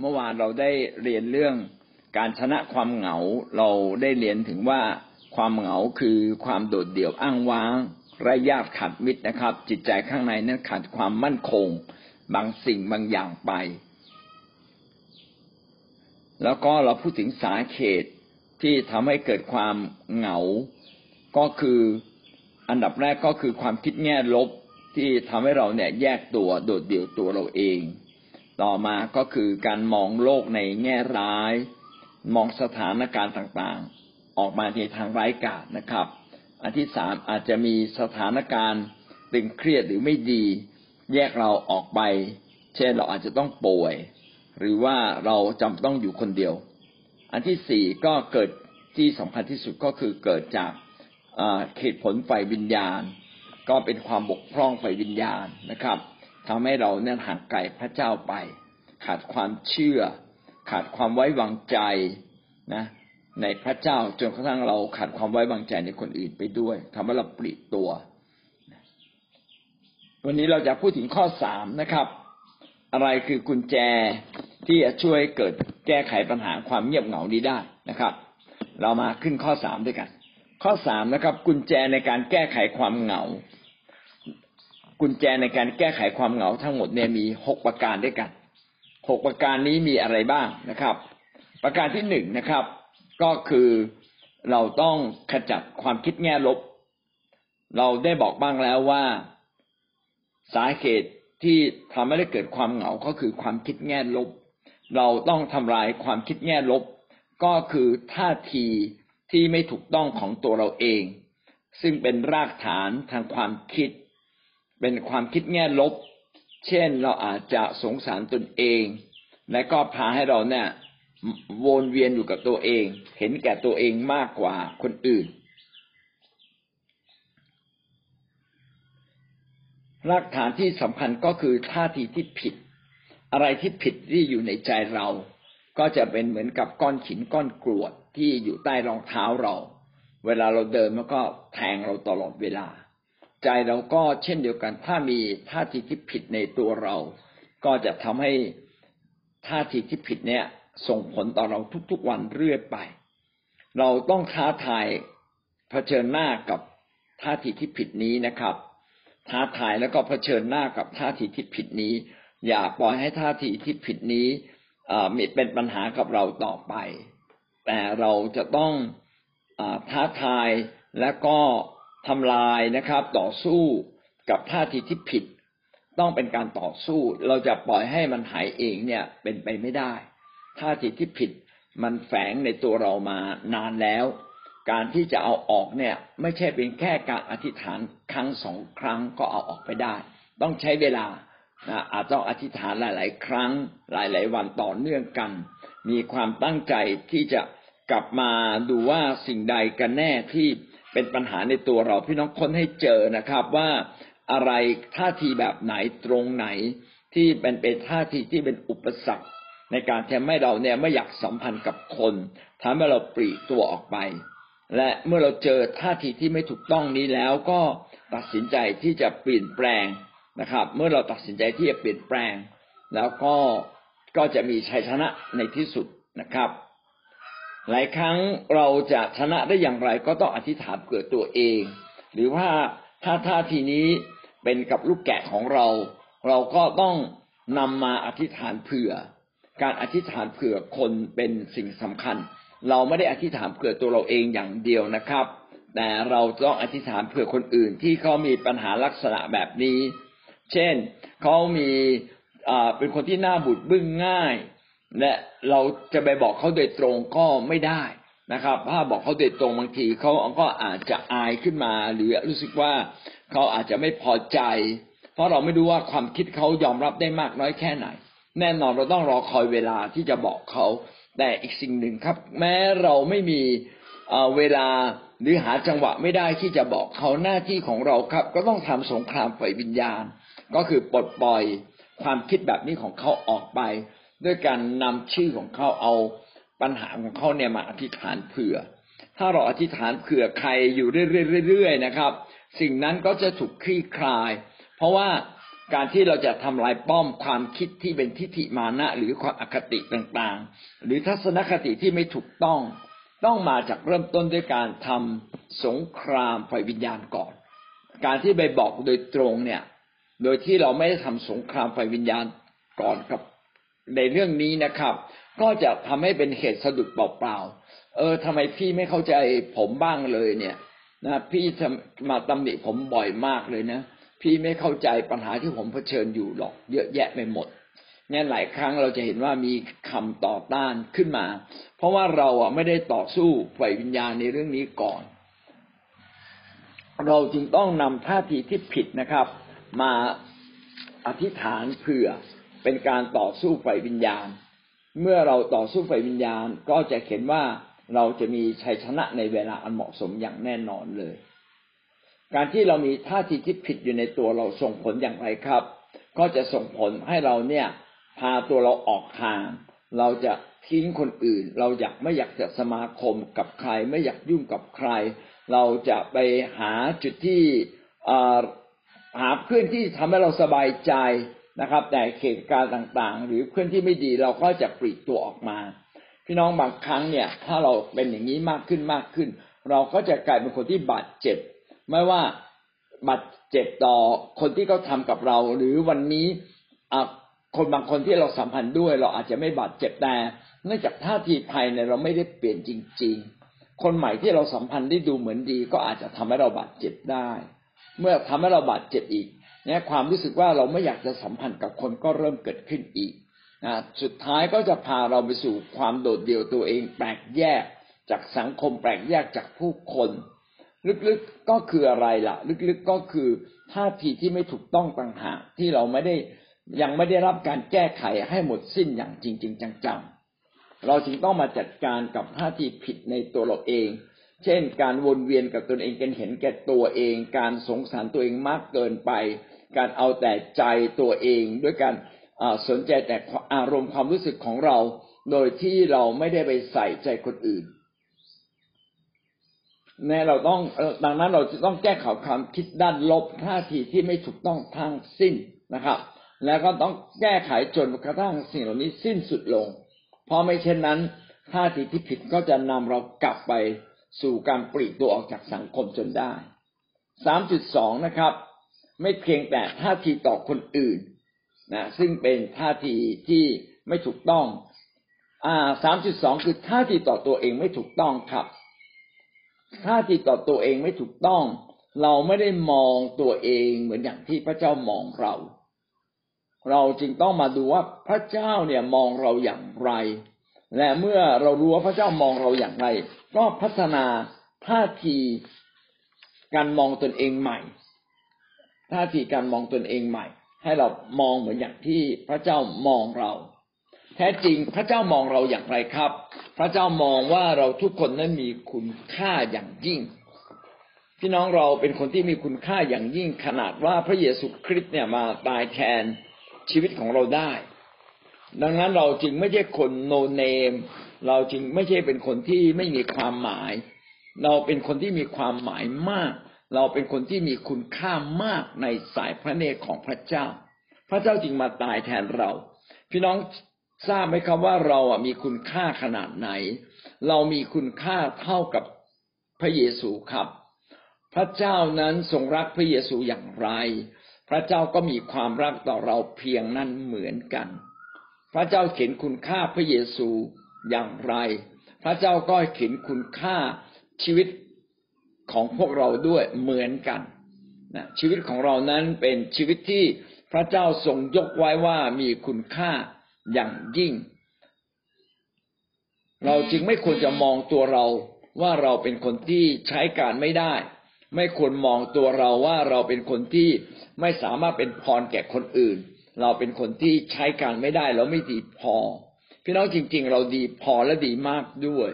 เมื่อวานเราได้เรียนเรื่องการชนะความเหงา เราได้เรียนถึงว่าความเหงาคือความโดดเดี่ยวอ้างว้างไร้ญาติขาดมิตรนะครับ จิตใจข้างในนั้นขาดความมั่นคง บางสิ่งบางอย่างไป แล้วก็เราพูดถึงสาเหตุที่ทำให้เกิดความเหงา ก็คืออันดับแรกก็คือความคิดแง่ลบที่ทำให้เราเนี่ยแยกตัวโดดเดี่ยวตัวเราเอง ต่อมาก็คือการมองโลกในแง่ร้าย มองสถานการณ์ต่างๆ ออกมาในทางร้ายกาจนะครับ อันที่สามอาจจะมีสถานการณ์ตึงเครียดหรือไม่ดี แยกเราออกไป เช่นเราอาจจะต้องป่วย หรือว่าเราจำต้องอยู่คนเดียว อันที่สี่ก็เกิดที่สำคัญที่สุดก็คือเกิดจากเหตุผลไฟวิญญาณ ก็เป็นความบกพร่องไฟวิญญาณนะครับ ทำให้เราเนี่ยห่างไกลพระเจ้าไป ขาดความเชื่อ ขาดความไว้วางใจนะในพระเจ้าจนกระทั่งเราขาดความไว้วางใจในคนอื่นไปด้วยทำให้เราปลิตัว วันนี้เราจะพูดถึงข้อสามนะครับ อะไรคือกุญแจที่จะช่วยเกิดแก้ไขปัญหาความเงียบเหงานี้ได้นะครับ เรามาขึ้นข้อสามด้วยกัน ข้อสามนะครับ กุญแจในการแก้ไขความเหงา กุญแจในการแก้ไขความเหงาทั้งหมดเนี่ยมีหกประการด้วยกันหกประการนี้มีอะไรบ้างนะครับ ประการที่หนึ่งนะครับ ก็คือเราต้องขจัดความคิดแง่ลบ เราได้บอกบ้างแล้วว่าสาเหตุที่ทำให้ได้เกิดความเหงาก็คือความคิดแง่ลบ เราต้องทำลายความคิดแง่ลบ ก็คือท่าทีที่ไม่ถูกต้องของตัวเราเอง ซึ่งเป็นรากฐานทางความคิด เป็นความคิดแง่ลบ เช่นเราอาจจะสงสารตนเอง และก็พาให้เราเนี่ยวนเวียนอยู่กับตัวเอง เห็นแก่ตัวเองมากกว่าคนอื่น รากฐานที่สำคัญก็คือท่าทีที่ผิด อะไรที่ผิดที่อยู่ในใจเรา ก็จะเป็นเหมือนกับก้อนหินก้อนกรวดที่อยู่ใต้รองเท้าเรา เวลาเราเดินมันก็แทงเราตลอดเวลา ใจเราก็เช่นเดียวกัน ถ้ามีท่าทีที่ผิดในตัวเรา ก็จะทำให้ท่าทีที่ผิดเนี่ย ส่งผลต่อเราทุกๆวันเรื่อยไป เราต้องท้าทายเผชิญหน้ากับท่าทีที่ผิดนี้นะครับ ท้าทายแล้วก็เผชิญหน้ากับท่าทีที่ผิดนี้ อย่าปล่อยให้ท่าทีที่ผิดนี้มีเป็นปัญหากับเราต่อไป แต่เราจะต้องอท้าทายและก็ ทำลายนะครับ ต่อสู้กับท่าทีที่ผิด ต้องเป็นการต่อสู้ เราจะปล่อยให้มันหายเองเนี่ยเป็นไปไม่ได้ท่าทีที่ผิดมันแฝงในตัวเรามานานแล้ว การที่จะเอาออกเนี่ย ไม่ใช่เป็นแค่การอธิษฐานครั้งสองครั้งก็เอาออกไปได้ ต้องใช้เวลาอาจต้องอธิษฐานหลาย ๆ ครั้ง หลาย ๆ วันต่อเนื่องกัน มีความตั้งใจที่จะกลับมาดูว่าสิ่งใดกันแน่ที่ เป็นปัญหาในตัวเราพี่น้องค้นให้เจอนะครับว่าอะไรท่าทีแบบไหนตรงไหนที่เป็นเป็นท่าทีที่เป็นอุปสรรค ในการทำให้เราเนี่ยไม่อยากสัมพันธ์กับคนทำให้เราปลีตัวออกไป และเมื่อเราเจอท่าทีที่ไม่ถูกต้องนี้แล้วก็ตัดสินใจที่จะเปลี่ยนแปลงนะครับ เมื่อเราตัดสินใจที่จะเปลี่ยนแปลง แล้วก็ก็จะมีชัยชนะในที่สุดนะครับ หลายครั้งเราจะชนะได้อย่างไรก็ต้องอธิษฐานเผื่อตัวเอง หรือว่าถ้าท่าทีนี้เป็นกับลูกแกะของเรา เราก็ต้องนำมาอธิษฐานเผื่อ การอธิษฐานเผื่อคนเป็นสิ่งสำคัญ เราไม่ได้อธิษฐานเผื่อตัวเราเองอย่างเดียวนะครับ แต่เราต้องอธิษฐานเผื่อคนอื่นที่เขามีปัญหาลักษณะแบบนี้ เช่นเขามีเป็นคนที่หน้าบุดบึ้งง่าย และเราจะไปบอกเขาโดยตรงก็ไม่ได้นะครับ ถ้าบอกเขาโดยตรงบางทีเขาก็อาจจะอายขึ้นมา หรือรู้สึกว่าเขาอาจจะไม่พอใจ เพราะเราไม่รู้ว่าความคิดเขายอมรับได้มากน้อยแค่ไหน แน่นอนเราต้องรอคอยเวลาที่จะบอกเขา แต่อีกสิ่งหนึ่งครับ แม้เราไม่มีเวลาหรือหาจังหวะไม่ได้ที่จะบอกเขาหน้าที่ของเราครับ ก็ต้องทำสงครามไฟวิญญาณ ก็คือปลดปล่อยความคิดแบบนี้ของเขาออกไป ด้วยการนำชื่อของเขาเอาปัญหาของเขาเนี่ยมาอธิษฐานเผื่อ ถ้าเราอธิษฐานเผื่อใครอยู่เรื่อยๆนะครับ สิ่งนั้นก็จะถูกคลี่คลาย เพราะว่าการที่เราจะทำลายป้อมความคิดที่เป็นทิฏฐิมานะ หรือความอคติต่างๆ หรือทัศนคติที่ไม่ถูกต้อง ต้องมาจากเริ่มต้นด้วยการทำสงครามไฟวิญญาณก่อน การที่ไปบอกโดยตรงเนี่ย โดยที่เราไม่ได้ทำสงครามไฟวิญญาณก่อนกับ ในเรื่องนี้นะครับ ก็จะทำให้เป็นเหตุสะดุดเปล่าๆเออทำไมพี่ไม่เข้าใจผมบ้างเลยเนี่ยนะพี่มาตำหนิผมบ่อยมากเลยนะพี่ไม่เข้าใจปัญหาที่ผมเผชิญอยู่หรอก เยอะแยะไปหมดงั้นหลายครั้งเราจะเห็นว่ามีคำต่อต้านขึ้นมา เพราะว่าเราอะไม่ได้ต่อสู้ไฟวิญญาณในเรื่องนี้ก่อน เราจึงต้องนำท่าทีที่ผิดนะครับ มาอธิษฐานเผื่อ เป็นการต่อสู้ไฟวิญญาณ เมื่อเราต่อสู้ไฟวิญญาณก็จะเห็นว่าเราจะมีชัยชนะในเวลาอันเหมาะสมอย่างแน่นอนเลย การที่เรามีท่าทีที่ผิดอยู่ในตัวเราส่งผลอย่างไรครับ ก็จะส่งผลให้เราเนี่ยพาตัวเราออกทาง เราจะทิ้งคนอื่น เราอยากไม่อยากจะสมาคมกับใคร ไม่อยากยุ่งกับใคร เราจะไปหาจุดที่หาเพื่อนที่ทำให้เราสบายใจ นะครับ แต่เหตุการณ์ต่างๆ หรือเพื่อนที่ไม่ดีเราก็จะปลีกตัวออกมา พี่น้องบางครั้งเนี่ย ถ้าเราเป็นอย่างนี้มากขึ้นมากขึ้น เราก็จะกลายเป็นคนที่บาดเจ็บ ไม่ว่าบาดเจ็บต่อคนที่เขาทากับเรา หรือวันนี้คนบางคนที่เราสัมพันธ์ด้วย เราอาจจะไม่บาดเจ็บแต่เนื่องจากท่าทีภายในเราไม่ได้เปลี่ยนจริง ๆ คนใหม่ที่เราสัมพันธ์ได้ดูเหมือนดี ก็อาจจะทำให้เราบาดเจ็บได้ เมื่อทำให้เราบาดเจ็บอีก เนี่ยความรู้สึกว่าเราไม่อยากจะสัมพันธ์กับคนก็เริ่มเกิดขึ้นอีกนะสุดท้ายก็จะพาเราไปสู่ความโดดเดี่ยวตัวเองแปลกแยกจากสังคมแปลกแยกจากผู้คน ลึกๆก็คืออะไรล่ะ ลึกๆก็คือท่าทีที่ไม่ถูกต้องต่างหากที่เราไม่ได้ยังไม่ได้รับการแก้ไขให้หมดสิ้นอย่างจริง ๆ จังๆเราจึงต้องมาจัดการกับท่าทีผิดในตัวเราเอง เช่น การวนเวียนกับตนเองกันเห็นแก่ตัวเอง การสงสารตัวเองมากเกินไป การเอาแต่ใจตัวเอง ด้วยการสนใจแต่อารมณ์ความรู้สึกของเรา โดยที่เราไม่ได้ไปใส่ใจคนอื่นแน่เราต้องดังนั้นเราจะต้องแก้ไขความคิดด้านลบท่าทีที่ไม่ถูกต้องทั้งสิ้นนะครับ แล้วก็ต้องแก้ไขจนกระทั่งสิ่งเหล่านี้สิ้นสุดลง เพราะไม่เช่นนั้นท่าทีที่ผิดก็จะนำเรากลับไป สู่การปลีกตัวออกจากสังคมจนได้ สามจุดสองนะครับ ไม่เพียงแต่ท่าทีต่อคนอื่นนะซึ่งเป็นท่าทีที่ไม่ถูกต้อง อ่าสามจุดสองคือท่าทีต่อตัวเองไม่ถูกต้องครับ ท่าทีต่อตัวเองไม่ถูกต้อง เราไม่ได้มองตัวเองเหมือนอย่างที่พระเจ้ามองเรา เราจึงต้องมาดูว่าพระเจ้าเนี่ยมองเราอย่างไร และเมื่อเรารู้ว่าพระเจ้ามองเราอย่างไร ก็พัฒนาท่าทีการมองตนเองใหม่ท่าทีการมองตนเองใหม่ ให้เรามองเหมือนอย่างที่พระเจ้ามองเรา แท้จริงพระเจ้ามองเราอย่างไรครับ พระเจ้ามองว่าเราทุกคนนั้นมีคุณค่าอย่างยิ่งพี่น้องเราเป็นคนที่มีคุณค่าอย่างยิ่งขนาดว่าพระเยซูคริสต์เนี่ยมาตายแทนชีวิตของเราได้ ดังนั้นเราจึงไม่ใช่คนโนเนม เราจึงไม่ใช่เป็นคนที่ไม่มีความหมาย เราเป็นคนที่มีความหมายมาก เราเป็นคนที่มีคุณค่ามากในสายพระเนตรของพระเจ้า พระเจ้าจึงมาตายแทนเรา พี่น้องทราบไหมครับว่าเราอะมีคุณค่าขนาดไหน เรามีคุณค่าเท่ากับพระเยซูครับ พระเจ้านั้นทรงรักพระเยซูอย่างไร พระเจ้าก็มีความรักต่อเราเพียงนั้นเหมือนกัน พระเจ้าเห็นคุณค่าพระเยซูอย่างไร พระเจ้าก็เห็นคุณค่าชีวิตของพวกเราด้วยเหมือนกันนะชีวิตของเรานั้นเป็นชีวิตที่พระเจ้าทรงยกไว้ว่ามีคุณค่าอย่างยิ่ง เราจึงไม่ควรจะมองตัวเราว่าเราเป็นคนที่ใช้การไม่ได้ ไม่ควรมองตัวเราว่าเราเป็นคนที่ไม่สามารถเป็นพรแก่คนอื่น เราเป็นคนที่ใช้การไม่ได้ เราไม่ดีพอ พี่น้องจริง ๆ เราดีพอและดีมากด้วย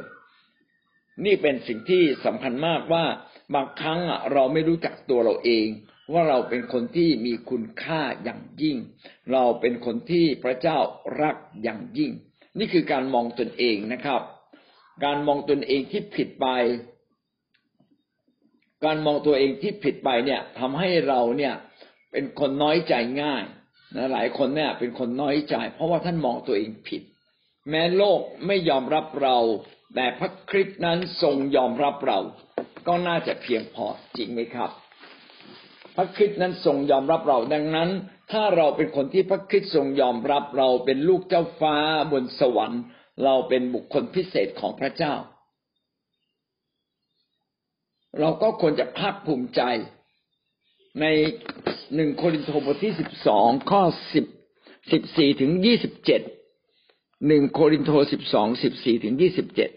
นี่เป็นสิ่งที่สำคัญมากว่าบางครั้งเราไม่รู้จักตัวเราเอง ว่าเราเป็นคนที่มีคุณค่าอย่างยิ่ง เราเป็นคนที่พระเจ้ารักอย่างยิ่ง นี่คือการมองตนเองนะครับ การมองตนเองที่ผิดไป การมองตัวเองที่ผิดไปเนี่ยทำให้เราเนี่ยเป็นคนน้อยใจง่าย นะหลายคนเนี่ย เป็นคนน้อยใจ เพราะว่าท่านมองตัวเองผิด แม้โลกไม่ยอมรับเรา แต่พระคริสต์นั้นทรงยอมรับเรา ก็น่าจะเพียงพอจริงไหมครับ พระคริสต์นั้นทรงยอมรับเรา ดังนั้น ถ้าเราเป็นคนที่พระคริสต์ทรงยอมรับเราเป็นลูกเจ้าฟ้าบนสวรรค์ เราเป็นบุคคลพิเศษของพระเจ้า เราก็ควรจะภาคภูมิใจ ในหนึ่งโครินธ์บทที่สิบสองข้อสิบสิบสี่ถึงยี่สิบเจ็ดหนึ่งโครินธ์สิบสองสิบสี่ถึงยี่สิบเจ็ด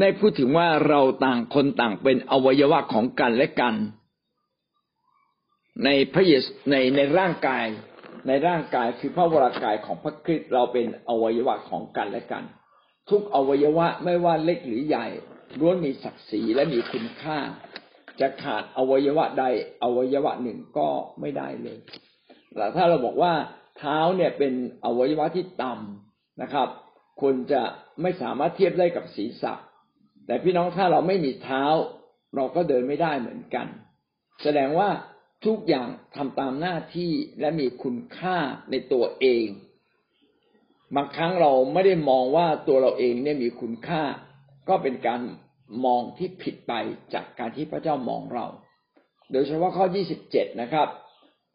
ได้พูดถึงว่าเราต่างคนต่างเป็นอวัยวะของกันและกัน ในพระเยซูในในร่างกายในร่างกายคือพระวรากายของพระคริสต์เราเป็นอวัยวะของกันและกัน ทุกอวัยวะไม่ว่าเล็กหรือใหญ่ล้วนมีศักดิ์ศรีและมีคุณค่า จะขาดอวัยวะใดอวัยวะหนึ่งก็ไม่ได้เลยแต่ถ้าเราบอกว่าเท้าเนี่ยเป็นอวัยวะที่ต่ำนะครับคุณจะไม่สามารถเทียบได้กับศีรษะ แต่พี่น้องถ้าเราไม่มีเท้า เราก็เดินไม่ได้เหมือนกัน แสดงว่าทุกอย่างทำตามหน้าที่และมีคุณค่าในตัวเอง บางครั้งเราไม่ได้มองว่าตัวเราเองเนี่ยมีคุณค่า ก็เป็นการ มองที่ผิดไปจากการที่พระเจ้ามองเรา โดยเฉพาะข้อ 27 นะครับ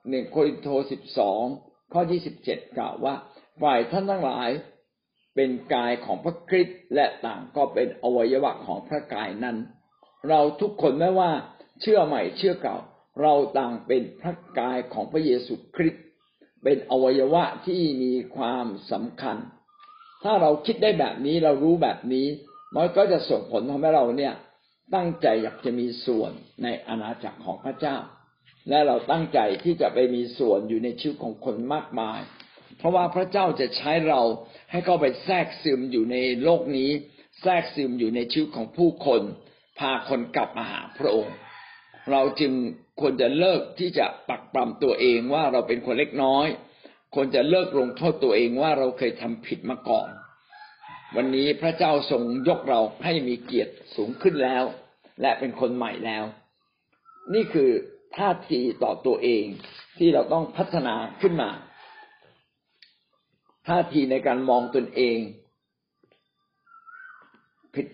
หนึ่งโครินโต12 ข้อ 27 กล่าวว่า ฝ่ายท่านทั้งหลายเป็นกายของพระคริสต์และต่างก็เป็นอวัยวะของพระกายนั้น เราทุกคนไม่ว่าเชื่อใหม่เชื่อเก่า เราต่างเป็นพระกายของพระเยซูคริสต์เป็นอวัยวะที่มีความสำคัญ ถ้าเราคิดได้แบบนี้เรารู้แบบนี้ มันก็จะส่งผลทำให้เราเนี่ยตั้งใจอยากจะมีส่วนในอาณาจักรของพระเจ้า และเราตั้งใจที่จะไปมีส่วนอยู่ในชีวิตของคนมากมาย เพราะว่าพระเจ้าจะใช้เราให้เข้าไปแทรกซึมอยู่ในโลกนี้ แทรกซึมอยู่ในชีวิตของผู้คน พาคนกลับมาหาพระองค์ เราจึงควรจะเลิกที่จะปักปรำตัวเองว่าเราเป็นคนเล็กน้อยควรจะเลิกลงโทษตัวเองว่าเราเคยทำผิดมาก่อน วันนี้พระเจ้าทรงยกเราให้มีเกียรติสูงขึ้นแล้ว และเป็นคนใหม่แล้ว นี่คือท่าทีต่อตัวเองที่เราต้องพัฒนาขึ้นมา ท่าทีในการมองตนเอง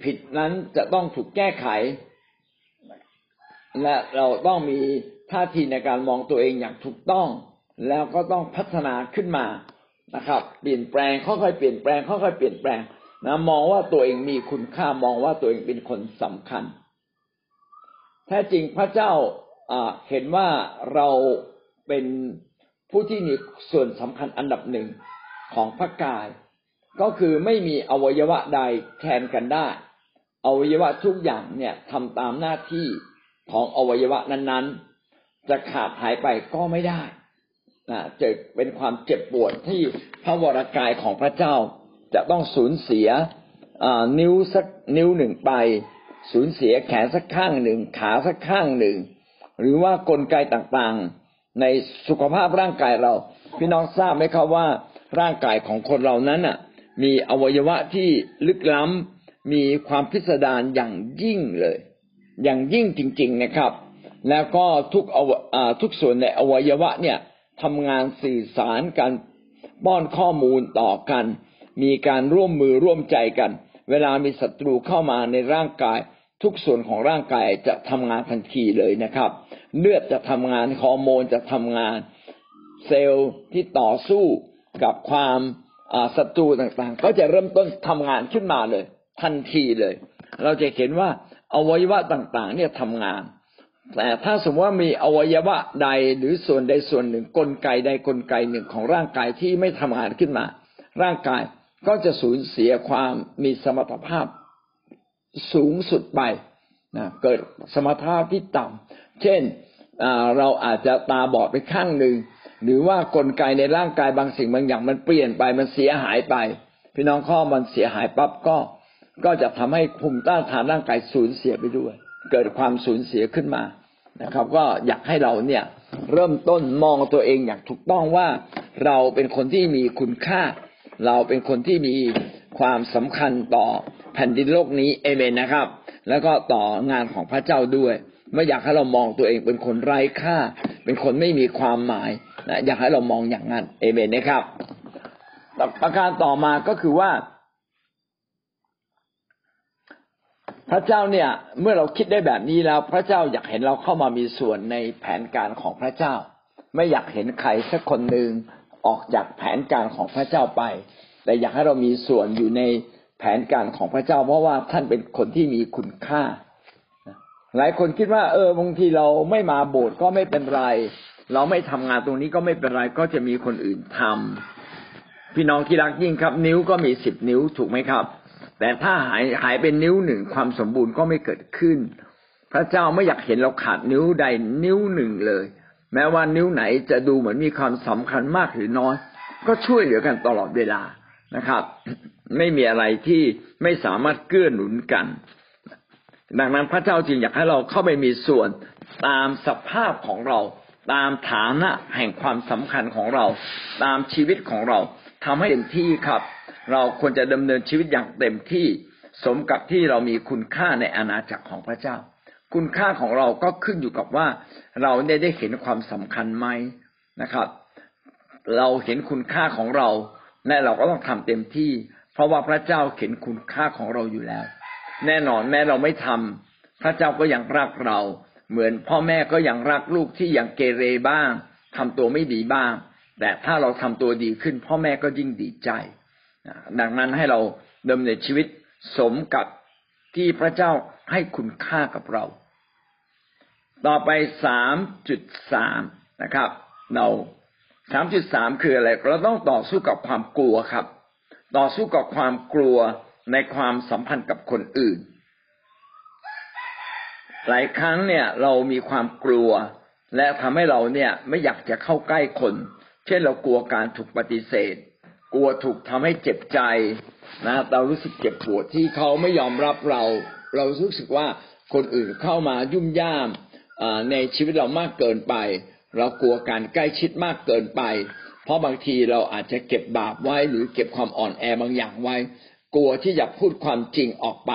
ผิดๆนั้นจะต้องถูกแก้ไข และเราต้องมีท่าทีในการมองตัวเองอย่างถูกต้อง แล้วก็ต้องพัฒนาขึ้นมานะครับ เปลี่ยนแปลงค่อยๆเปลี่ยนแปลงค่อยๆเปลี่ยนแปลง นะมองว่าตัวเองมีคุณค่ามองว่าตัวเองเป็นคนสำคัญ แท้จริงพระเจ้าเห็นว่าเราเป็นผู้ที่มีส่วนสำคัญอันดับหนึ่งของพระกาย ก็คือไม่มีอวัยวะใดแทนกันได้ อวัยวะทุกอย่างเนี่ยทำตามหน้าที่ของอวัยวะนั้นๆ จะขาดหายไปก็ไม่ได้จะเป็นความเจ็บปวดที่พระวรากายของพระเจ้า จะต้องสูญเสียนิ้วสักนิ้วหนึ่งไป สูญเสียแขนสักข้างหนึ่งขาสักข้างหนึ่ง หรือว่ากลไกต่างๆ ในสุขภาพร่างกายเรา พี่น้องทราบไหมครับว่าร่างกายของคนเรานั้นอะ มีอวัยวะที่ลึกล้ำมีความพิสดารอย่างยิ่งเลย อย่างยิ่งจริง ๆนะครับ แล้วก็ทุกทุกส่วนในอวัยวะเนี่ยทำงานสื่อสารกันป้อนข้อมูลต่อกัน มีการร่วมมือร่วมใจกัน เวลามีศัตรูเข้ามาในร่างกาย ทุกส่วนของร่างกายจะทำงานทันทีเลยนะครับ เลือดจะทำงานฮอร์โมนจะทำงาน เซลล์ที่ต่อสู้กับความศัตรูต่างๆ ก็จะเริ่มต้นทำงานขึ้นมาเลย ทันทีเลย เราจะเห็นว่าอวัยวะต่างๆ เนี่ยทำงาน แต่ถ้าสมมติว่ามีอวัยวะใดหรือส่วนใดส่วนหนึ่งกลไกใดกลไกหนึ่งของร่างกายที่ไม่ทำงานขึ้นมา ร่างกาย ก็จะสูญเสียความมีสมรรถภาพสูงสุดไปนะเกิดสมรรถภาพที่ต่ำเช่นเราอาจจะตาบอดไปข้างหนึ่ง หรือว่ากลไกในร่างกายบางสิ่งบางอย่างมันเปลี่ยนไปมันเสียหายไป พี่น้องข้อมันเสียหายปั๊บก็ก็จะทำให้ภูมิต้านทานร่างกายสูญเสียไปด้วย เกิดความสูญเสียขึ้นมานะครับ ก็อยากให้เราเนี่ยเริ่มต้นมองตัวเองอย่างถูกต้องว่าเราเป็นคนที่มีคุณค่า เราเป็นคนที่มีความสำคัญต่อแผ่นดินโลกนี้เอเมนนะครับ แล้วก็ต่องานของพระเจ้าด้วย ไม่อยากให้เรามองตัวเองเป็นคนไร้ค่า เป็นคนไม่มีความหมายนะอยากให้เรามองอย่างนั้นเอเมนนะครับประการต่อมาก็คือว่า พระเจ้าเนี่ย เมื่อเราคิดได้แบบนี้แล้ว พระเจ้าอยากเห็นเราเข้ามามีส่วนในแผนการของพระเจ้า ไม่อยากเห็นใครสักคนหนึ่ง ออกจากแผนการของพระเจ้าไป แต่อยากให้เรามีส่วนอยู่ในแผนการของพระเจ้า เพราะว่าท่านเป็นคนที่มีคุณค่า หลายคนคิดว่า เออบางทีเราไม่มาโบสถ์ก็ไม่เป็นไร เราไม่ทำงานตรงนี้ก็ไม่เป็นไรก็จะมีคนอื่นทำพี่น้องที่รักยิ่งครับ นิ้วก็มีสิบนิ้วถูกไหมครับ แต่ถ้าหายหายเป็นนิ้วหนึ่งความสมบูรณ์ก็ไม่เกิดขึ้น พระเจ้าไม่อยากเห็นเราขาดนิ้วใดนิ้วหนึ่งเลย แม้ว่านิ้วไหนจะดูเหมือนมีความสำคัญมากหรือน้อย ก็ช่วยเหลือกันตลอดเวลานะครับ ไม่มีอะไรที่ไม่สามารถเกื้อหนุนกัน ดังนั้นพระเจ้าจึงอยากให้เราเข้าไปมีส่วนตามสภาพของเรา ตามฐานะแห่งความสำคัญของเรา ตามชีวิตของเราทำให้เต็มที่ครับ เราควรจะดำเนินชีวิตอย่างเต็มที่ สมกับที่เรามีคุณค่าในอาณาจักรของพระเจ้า คุณค่าของเราก็ขึ้นอยู่กับว่าเราได้ได้เห็นความสำคัญไหมนะครับ เราเห็นคุณค่าของเรา และเราก็ต้องทำเต็มที่ เพราะว่าพระเจ้าเห็นคุณค่าของเราอยู่แล้ว แน่นอนแม้เราไม่ทำพระเจ้าก็ยังรักเรา เหมือนพ่อแม่ก็ยังรักลูกที่ยังเกเรบ้างทำตัวไม่ดีบ้าง แต่ถ้าเราทำตัวดีขึ้น พ่อแม่ก็ยิ่งดีใจ ดังนั้นให้เราดำเนินชีวิตสมกับที่พระเจ้าให้คุณค่ากับเรา ต่อไปสามจุดสามนะครับ เราสามจุดสามคืออะไร เราต้องต่อสู้กับความกลัวครับ ต่อสู้กับความกลัวในความสัมพันธ์กับคนอื่น หลายครั้งเนี่ยเรามีความกลัว และทำให้เราเนี่ยไม่อยากจะเข้าใกล้คน เช่นเรากลัวการถูกปฏิเสธ กลัวถูกทำให้เจ็บใจนะเรารู้สึกเจ็บปวดที่เขาไม่ยอมรับเรา เรารู้สึกว่าคนอื่นเข้ามายุ่มย่าม ในชีวิตเรามากเกินไป เรากลัวการใกล้ชิดมากเกินไป เพราะบางทีเราอาจจะเก็บบาปไว้หรือเก็บความอ่อนแอบางอย่างไว้ กลัวที่จะพูดความจริงออกไป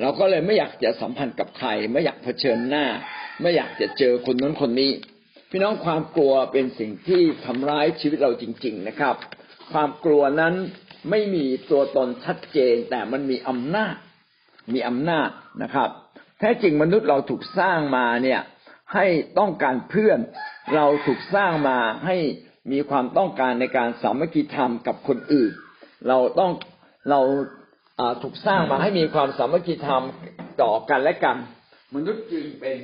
เราก็เลยไม่อยากจะสัมพันธ์กับใคร ไม่อยากเผชิญหน้า ไม่อยากจะเจอคนนั้นคนนี้ พี่น้องความกลัวเป็นสิ่งที่ทำร้ายชีวิตเราจริง ๆนะครับ ความกลัวนั้นไม่มีตัวตนชัดเจน แต่มันมีอำนาจ มีอำนาจนะครับ แท้จริงมนุษย์เราถูกสร้างมาเนี่ยให้ต้องการเพื่อน เราถูกสร้างมาให้มีความต้องการในการสามัคคีธรรมกับคนอื่น เราต้องเราถูกสร้างมาให้มีความสามัคคีธรรมต่อกันและกัน มนุษย์จึงเป็น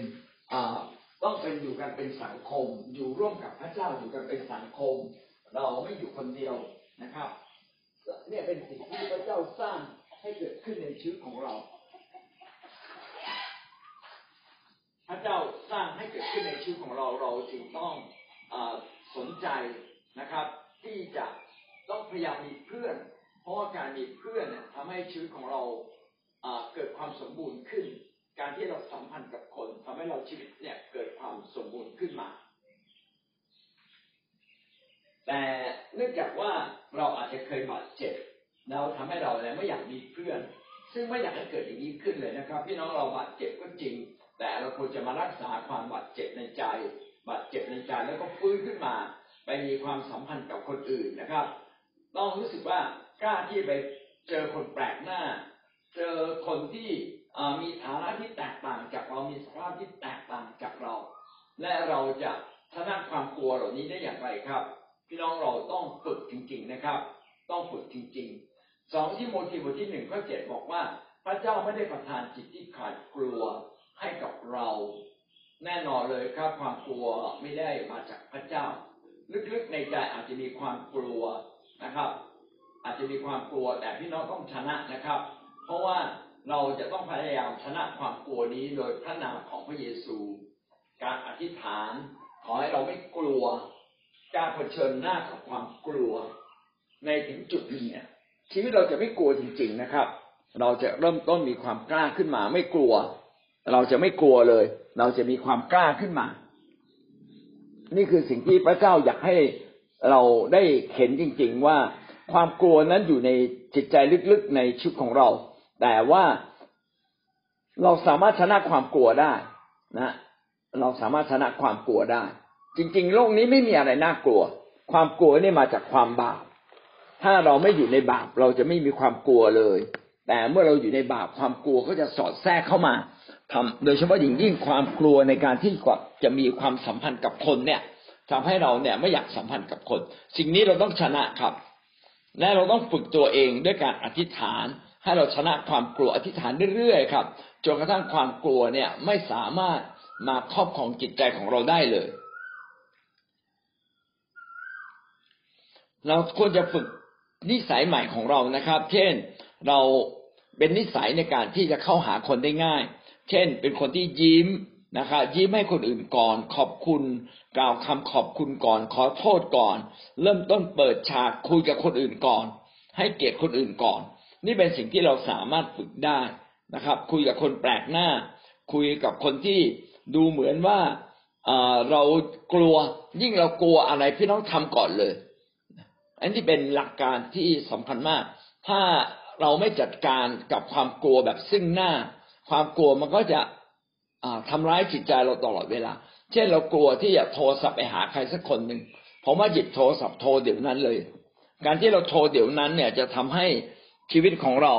ต้องเป็นอยู่กันเป็นสังคม อยู่ร่วมกับพระเจ้าอยู่กันเป็นสังคม เราไม่อยู่คนเดียวนะครับ เนี่ยเป็นสิ่งที่พระเจ้าสร้างให้เกิดขึ้นในชีวิตของเรา พระเจ้าสร้างให้เกิดขึ้นในชีวิตของเราเราจึงต้องอสนใจนะครับ ที่จะต้องพยายามมีเพื่อน เพราะว่าการมีเพื่อนเนี่ยทำให้ชีวิตของเราเกิดความสมบูรณ์ขึ้น การที่เราสัมพันธ์กับคนทำให้เราชีวิตเนี่ยเกิดความสมบูรณ์ขึ้นมา แต่เนื่องจากว่าเราอาจจะเคยบาดเจ็บเราทำให้เราเนี่ยไม่อยากมีเพื่อน ซึ่งไม่อยากให้เกิดอย่างนี้ขึ้นเลยนะครับ พี่น้องเราบาดเจ็บก็จริง แต่เราควรจะมารักษาความบาดเจ็บในใจ บาดเจ็บในใจแล้วก็ฟื้นขึ้นมา ไปมีความสัมพันธ์กับคนอื่นนะครับ ต้องรู้สึกว่ากล้าที่ไปเจอคนแปลกหน้า เจอคนที่มีฐานะที่แตกต่างจากเรามีสภาพที่แตกต่างจากเรา และเราจะชนะความกลัวเหล่านี้ได้อย่างไรครับ พี่น้องเราต้องฝึกจริง ๆนะครับ ต้องฝึกจริงๆสองที่โมทีบทที่หนึ่งข้อเจ็ดบอกว่า พระเจ้าไม่ได้ประทานจิตที่ขาดกลัว ให้กับเรา แน่นอนเลยครับความกลัวไม่ได้มาจากพระเจ้า ลึกๆในใจอาจจะมีความกลัวนะครับ อาจจะมีความกลัวแต่พี่น้องต้องชนะนะครับ เพราะว่าเราจะต้องพยายามชนะความกลัวนี้โดยพระนามของพระเยซู การอธิษฐานขอให้เราไม่กลัว การเผชิญหน้ากับความกลัว ในถึงจุดนี้เนี่ยชีวิตเราจะไม่กลัวจริง ๆนะครับ เราจะเริ่มต้นมีความกล้าขึ้นมาไม่กลัว เราจะไม่กลัวเลย เราจะมีความกล้าขึ้นมา นี่คือสิ่งที่พระเจ้าอยากให้เราได้เห็นจริง ๆ ว่าความกลัวนั้นอยู่ในจิตใจลึกๆในชีวิตของเรา แต่ว่าเราสามารถชนะความกลัวได้นะ เราสามารถชนะความกลัวได้ จริง ๆ โลกนี้ไม่มีอะไรน่ากลัว ความกลัวนี่มาจากความบาป ถ้าเราไม่อยู่ในบาปเราจะไม่มีความกลัวเลย แต่เมื่อเราอยู่ในบาปความกลัวก็จะสอดแทรกเข้ามา ทำโดยเฉพาะอยิ่งยิ่งความกลัวในการที่จะมีความสัมพันธ์กับคนเนี่ยทำให้เราเนี่ยไม่อยากสัมพันธ์กับคน สิ่งนี้เราต้องชนะครับ และเราต้องฝึกตัวเองด้วยการอธิษฐาน ให้เราชนะความกลัวอธิษฐานเรื่อยๆครับจนกระทั่งความกลัวเนี่ยไม่สามารถมาครอบครองจิตใจของเราได้เลย เราควรจะฝึกนิสัยใหม่ของเรานะครับ เช่นเราเป็นนิสัยในการที่จะเข้าหาคนได้ง่าย เช่น เป็นคนที่ยิ้มนะครับยิ้มให้คนอื่นก่อน ขอบคุณ กล่าวคำขอบคุณก่อน ขอโทษก่อน เริ่มต้นเปิดฉากคุยกับคนอื่นก่อน ให้เกียรติคนอื่นก่อน นี่เป็นสิ่งที่เราสามารถฝึกได้นะครับ คุยกับคนแปลกหน้า คุยกับคนที่ดูเหมือนว่าเรากลัวยิ่งเรากลัวอะไรพี่น้องทำก่อนเลย อันนี้เป็นหลักการที่สำคัญมาก ถ้าเราไม่จัดการกับความกลัวแบบซึ่งหน้า ความกลัวมันก็จะทำร้ายจิตใจเราตลอดเวลา เช่นเรากลัวที่จะโทรศัพท์ไปหาใครสักคนหนึ่งผมว่าหยิบโทรศัพท์โทรเดี๋ยวนั้นเลย การที่เราโทรเดี๋ยวนั้นเนี่ยจะทำให้ชีวิตของเรา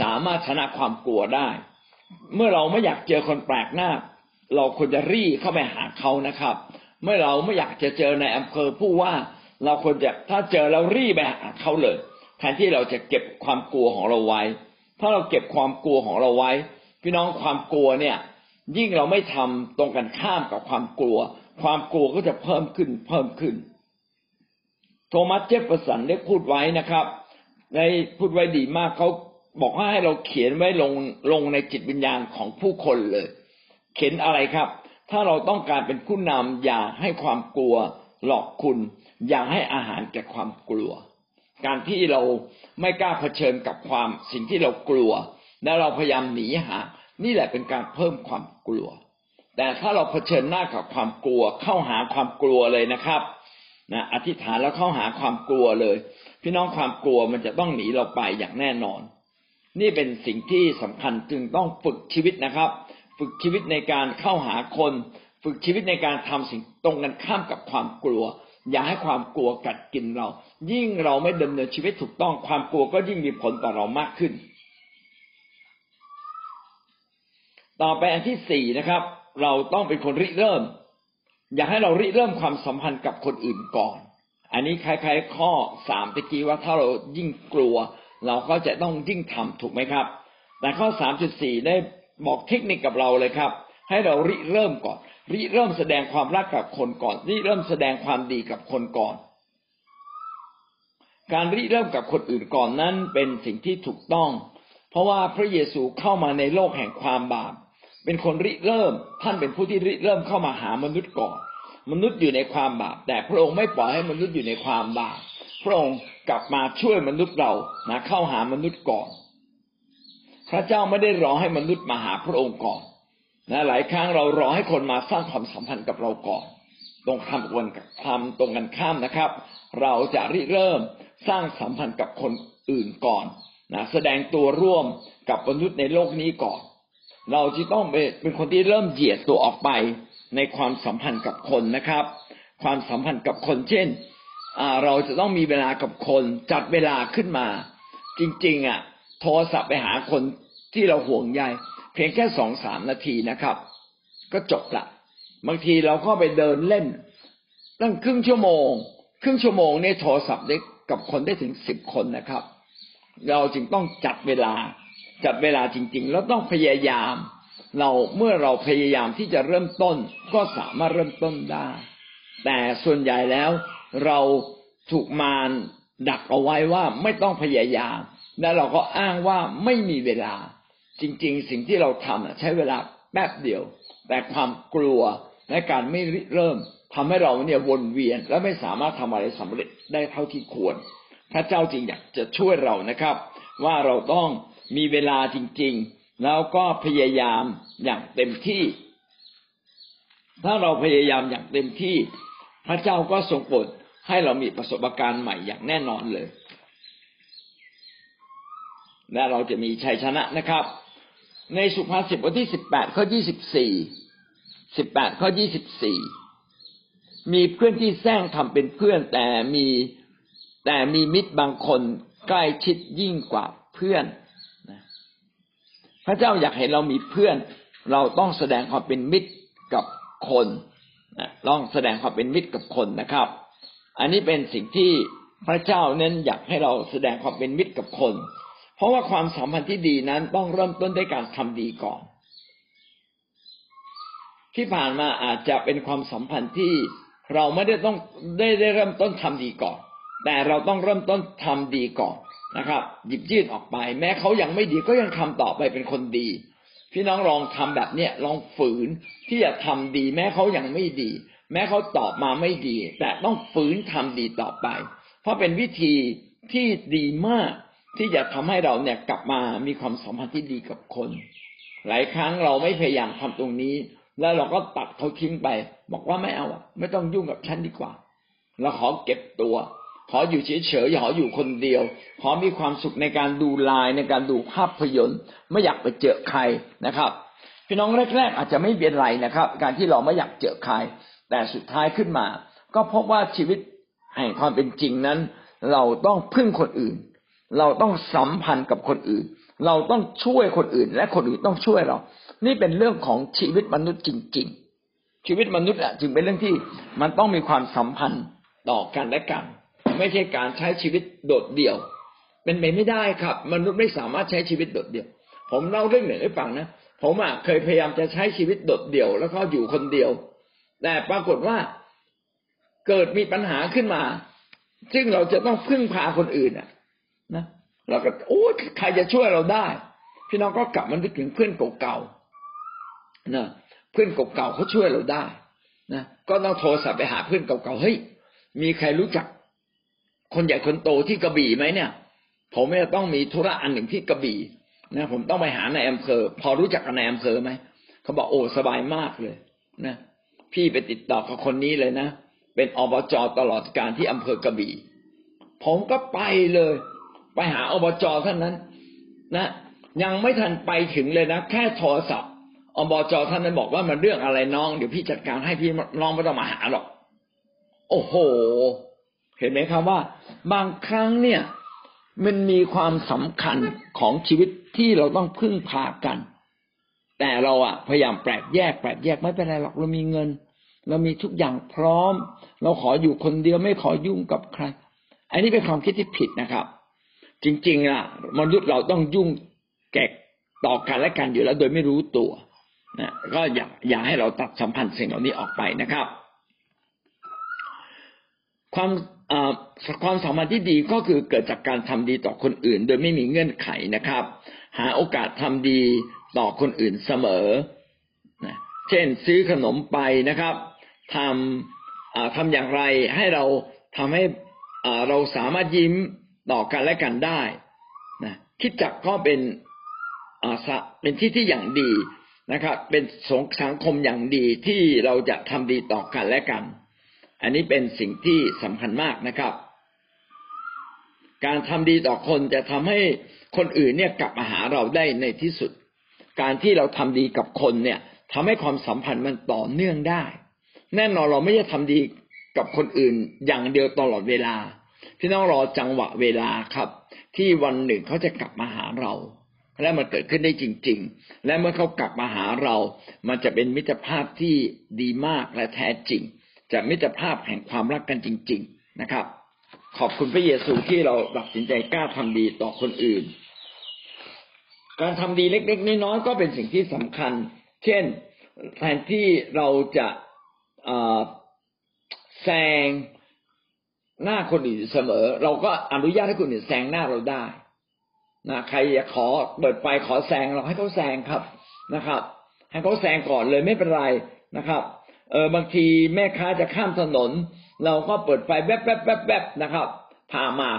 สามารถชนะความกลัวได้ เมื่อเราไม่อยากเจอคนแปลกหน้า เราควรจะรีเข้าไปหาเขานะครับ เมื่อเราไม่อยากจะเจอในอำเภอผู้ว่า เราควรจะถ้าเจอเรารีไปหาเขาเลยแทนที่เราจะเก็บความกลัวของเราไว้ ถ้าเราเก็บความกลัวของเราไว้ พี่น้องความกลัวเนี่ย ยิ่งเราไม่ทำตรงกันข้ามกับความกลัว ความกลัวก็จะเพิ่มขึ้นเพิ่มขึ้น โทมัสเจฟเฟอร์สันได้พูดไว้นะครับได้พูดไว้ดีมากเขาบอกว่าให้เราเขียนไว้ลงลงในจิตวิญญาณของผู้คนเลย เขียนอะไรครับ ถ้าเราต้องการเป็นผู้นำอย่าให้ความกลัวหลอกคุณ อย่าให้อาหารแก่ความกลัว การที่เราไม่กล้าเผชิญกับความสิ่งที่เรากลัว และเราพยายามหนีหา นี่แหละเป็นการเพิ่มความกลัว แต่ถ้าเราเผชิญหน้ากับความกลัว เข้าหาความกลัวเลยนะครับนะอธิษฐานแล้วเข้าหาความกลัวเลย พี่น้องความกลัวมันจะต้องหนีเราไปอย่างแน่นอน นี่เป็นสิ่งที่สำคัญจึงต้องฝึกชีวิตนะครับ ฝึกชีวิตในการเข้าหาคน ฝึกชีวิตในการทำสิ่งตรงกันข้ามกับความกลัว อย่าให้ความกลัวกัดกินเรา ยิ่งเราไม่ดำเนินชีวิตถูกต้องความกลัวก็ยิ่งมีผลต่อเรามากขึ้น ต่อไปอันที่สี่นะครับ เราต้องเป็นคนริเริ่ม อยากให้เราริเริ่มความสัมพันธ์กับคนอื่นก่อน อันนี้คล้ายๆข้อสามตะกี้ว่าถ้าเรายิ่งกลัว เราก็จะต้องยิ่งทำถูกไหมครับ แต่ข้อสามจุดสี่ได้บอกเทคนิคกับเราเลยครับ ให้เราริเริ่มก่อน ริเริ่มแสดงความรักกับคนก่อนริเริ่มแสดงความดีกับคนก่อน การริเริ่มกับคนอื่นก่อนนั้นเป็นสิ่งที่ถูกต้อง เพราะว่าพระเยซูเข้ามาในโลกแห่งความบาป เป็นคนริเริ่ม ท่านเป็นผู้ที่ริเริ่มเข้ามาหามนุษย์ก่อน มนุษย์อยู่ในความบาป แต่พระองค์ไม่ปล่อยให้มนุษย์อยู่ในความบาป พระองค์กลับมาช่วยมนุษย์เรานะเข้าหามนุษย์ก่อน พระเจ้าไม่ได้รอให้มนุษย์มาหาพระองค์ก่อนนะหลายครั้งเรารอให้คนมาสร้างความสัมพันธ์กับเราก่อน ตรงคำกวนกับคำตรงกันข้ามนะครับ เราจะริเริ่มสร้างสัมพันธ์กับคนอื่นก่อนนะแสดงตัวร่วมกับมนุษย์ในโลกนี้ก่อน เราจะต้องเป็นคนที่เริ่มเหยียดตัวออกไปในความสัมพันธ์กับคนนะครับ ความสัมพันธ์กับคนเช่นเราจะต้องมีเวลากับคนจัดเวลาขึ้นมา จริง ๆ อะ โทรศัพท์ไปหาคนที่เราห่วงใยเพียงแค่สองสามนาทีนะครับ ก็จบละบางทีเราก็ไปเดินเล่น ตั้งครึ่งชั่วโมง ครึ่งชั่วโมงเนี่ยโทรศัพท์ได้กับคนได้ถึงสิบคนนะครับ เราจึงต้องจัดเวลา จัดเวลาจริง ๆ แล้วต้องพยายาม เราเมื่อเราพยายามที่จะเริ่มต้นก็สามารถเริ่มต้นได้ แต่ส่วนใหญ่แล้วเราถูกมารดักเอาไว้ว่าไม่ต้องพยายาม และเราก็อ้างว่าไม่มีเวลา จริง ๆ สิ่งที่เราทำใช้เวลาแป๊บเดียว แต่ความกลัวและการไม่เริ่มทำให้เราเนี่ยวนเวียนและไม่สามารถทำอะไรสำเร็จได้เท่าที่ควร พระเจ้าจริงอยากจะช่วยเรานะครับ ว่าเราต้อง มีเวลาจริง ๆ แล้วก็พยายามอย่างเต็มที่ ถ้าเราพยายามอย่างเต็มที่ พระเจ้าก็ทรงโปรดให้เรามีประสบการณ์ใหม่อย่างแน่นอนเลย และเราจะมีชัยชนะนะครับ ในสุภาษิตบทที่สิบแปดข้อยี่สิบสี่สิบแปดข้อยี่สิบสี่มีเพื่อนที่แซงทำเป็นเพื่อนแต่มีแต่มีมิตรบางคนใกล้ชิดยิ่งกว่าเพื่อน พระเจ้าอยากให้เรามีเพื่อน เราต้องแสดงความเป็นมิตรกับคนนะต้องแสดงความเป็นมิตรกับคนนะครับ อันนี้เป็นสิ่งที่พระเจ้าเน้นอยากให้เราแสดงความเป็นมิตรกับคน เพราะว่าความสัมพันธ์ที่ดีนั้นต้องเริ่มต้นด้วยการทำดีก่อน ที่ผ่านมาอาจจะเป็นความสัมพันธ์ที่เราไม่ได้ต้องได้ได้เริ่มต้นทำดีก่อน แต่เราต้องเริ่มต้นทำดีก่อน นะครับ หยิบยื่นออกไป แม้เขายังไม่ดีก็ยังทำต่อไปเป็นคนดี พี่น้องลองทำแบบเนี้ยลองฝืนที่จะทำดี แม้เขายังไม่ดี แม้เขาตอบมาไม่ดี แต่ต้องฝืนทำดีต่อไป เพราะเป็นวิธีที่ดีมากที่จะทำให้เราเนี่ยกลับมามีความสัมพันธ์ที่ดีกับคน หลายครั้งเราไม่พยายามทำตรงนี้ แล้วเราก็ตัดเขาทิ้งไป บอกว่าไม่เอาอะไม่ต้องยุ่งกับฉันดีกว่า เราขอเก็บตัว ขออยู่เฉยๆขออยู่คนเดียว ขอมีความสุขในการดูไลน์ในการดูภาพยนตร์ ไม่อยากไปเจอใครนะครับ พี่น้องแรก ๆ อาจจะไม่เป็นไรนะครับ การที่เราไม่อยากเจอใคร แต่สุดท้ายขึ้นมา ก็พบว่าชีวิตแห่งความเป็นจริงนั้น เราต้องพึ่งคนอื่น เราต้องสัมพันธ์กับคนอื่น เราต้องช่วยคนอื่น และคนอื่นต้องช่วยเรา นี่เป็นเรื่องของชีวิตมนุษย์จริง ๆ ชีวิตมนุษย์อะจึงเป็นเรื่องที่มันต้องมีความสัมพันธ์ต่อกันและกัน ไม่ใช่การใช้ชีวิตโดดเดี่ยว เป็นไปไม่ได้ครับ มนุษย์ไม่สามารถใช้ชีวิตโดดเดี่ยว ผมเล่าเรื่องหนึ่งให้ฟังนะผมอะเคยพยายามจะใช้ชีวิตโดดเดี่ยว แล้วก็อยู่คนเดียว แต่ปรากฏว่าเกิดมีปัญหาขึ้นมา ซึ่งเราจะต้องพึ่งพาคนอื่นอะนะเราก็โอ้ใครจะช่วยเราได้ พี่น้องก็กลับมานึกถึงเพื่อนเก่าๆนะเพื่อนเก่าๆเขาช่วยเราได้นะก็ต้องโทรศัพท์ไปหาเพื่อนเก่าๆเฮ้ยมีใครรู้จัก คนใหญ่คนโตที่กระบี่ไหมเนี่ย ผมจะต้องมีธุระอันหนึ่งที่กระบี่นะผมต้องไปหาในอำเภอ พอรู้จักกับในอำเภอไหมเขาบอกโอ้สบายมากเลยนะพี่ไปติดต่อกับคนนี้เลยนะเป็นอบจตลอดการที่อำเภอกระบี่ผมก็ไปเลย ไปหาอบจท่านนั้น นะ ยังไม่ทันไปถึงเลยนะแค่โทรศัพท์อบจท่านนั้นบอกว่ามันเรื่องอะไรน้อง เดี๋ยวพี่จัดการให้พี่น้องไม่ต้องมาหาหรอก โอ้โห เห็นไหมครับว่า บางครั้งเนี่ย มันมีความสำคัญของชีวิตที่เราต้องพึ่งพากัน แต่เราอะพยายามแปลกแยกแปลกแยกไม่เป็นไรหรอกเรามีเงิน เรามีทุกอย่างพร้อม เราขออยู่คนเดียวไม่ขอยุ่งกับใคร อันนี้เป็นความคิดที่ผิดนะครับ จริงๆล่ะ มนุษย์เราต้องยุ่งแกกต่อกันและกันอยู่แล้วโดยไม่รู้ตัวนะก็อย่าอย่าให้เราตัดสัมพันธ์สิ่งเหล่านี้ออกไปนะครับ ความ ความสัมพันธ์ที่ดีก็คือเกิดจากการทำดีต่อคนอื่น โดยไม่มีเงื่อนไขนะครับ หาโอกาสทำดีต่อคนอื่นเสมอนะเช่นซื้อขนมไปนะครับทำทำอย่างไรให้เราทำให้เราสามารถยิ้มต่อกันและกันได้นะคิดจักก็เป็นเป็นที่ที่อย่างดีนะครับ เป็นสังคมอย่างดีที่เราจะทำดีต่อกันและกัน อันนี้เป็นสิ่งที่สำคัญมากนะครับ การทำดีต่อคนจะทำให้คนอื่นเนี่ยกลับมาหาเราได้ในที่สุด การที่เราทำดีกับคนเนี่ยทำให้ความสัมพันธ์มันต่อเนื่องได้ แน่นอนเราไม่ได้ทำดีกับคนอื่นอย่างเดียวตลอดเวลา พี่น้องรอจังหวะเวลาครับ ที่วันหนึ่งเขาจะกลับมาหาเรา และมันเกิดขึ้นได้จริง ๆ และเมื่อเขากลับมาหาเรา มันจะเป็นมิตรภาพที่ดีมากและแท้จริง จะมิตรภาพแห่งความรักกันจริง ๆนะครับ ขอบคุณพระเยซูที่เราตัดสินใจกล้าทำดีต่อคนอื่น การทำดีเล็ก ๆน้อยๆก็เป็นสิ่งที่สำคัญ เช่นแทนที่เราจะแซงหน้าคนอื่นเสมอ เราก็อนุญาตให้คนอื่นแซงหน้าเราได้นะใครอยากขอเปิดไฟขอแซงเราให้เขาแซงครับนะครับ ให้เขาแซงก่อนเลยไม่เป็นไรนะครับ เออบางทีแม่ค้าจะข้ามถนน เราก็เปิดไฟแวบแวบแวบแวบนะครับพามา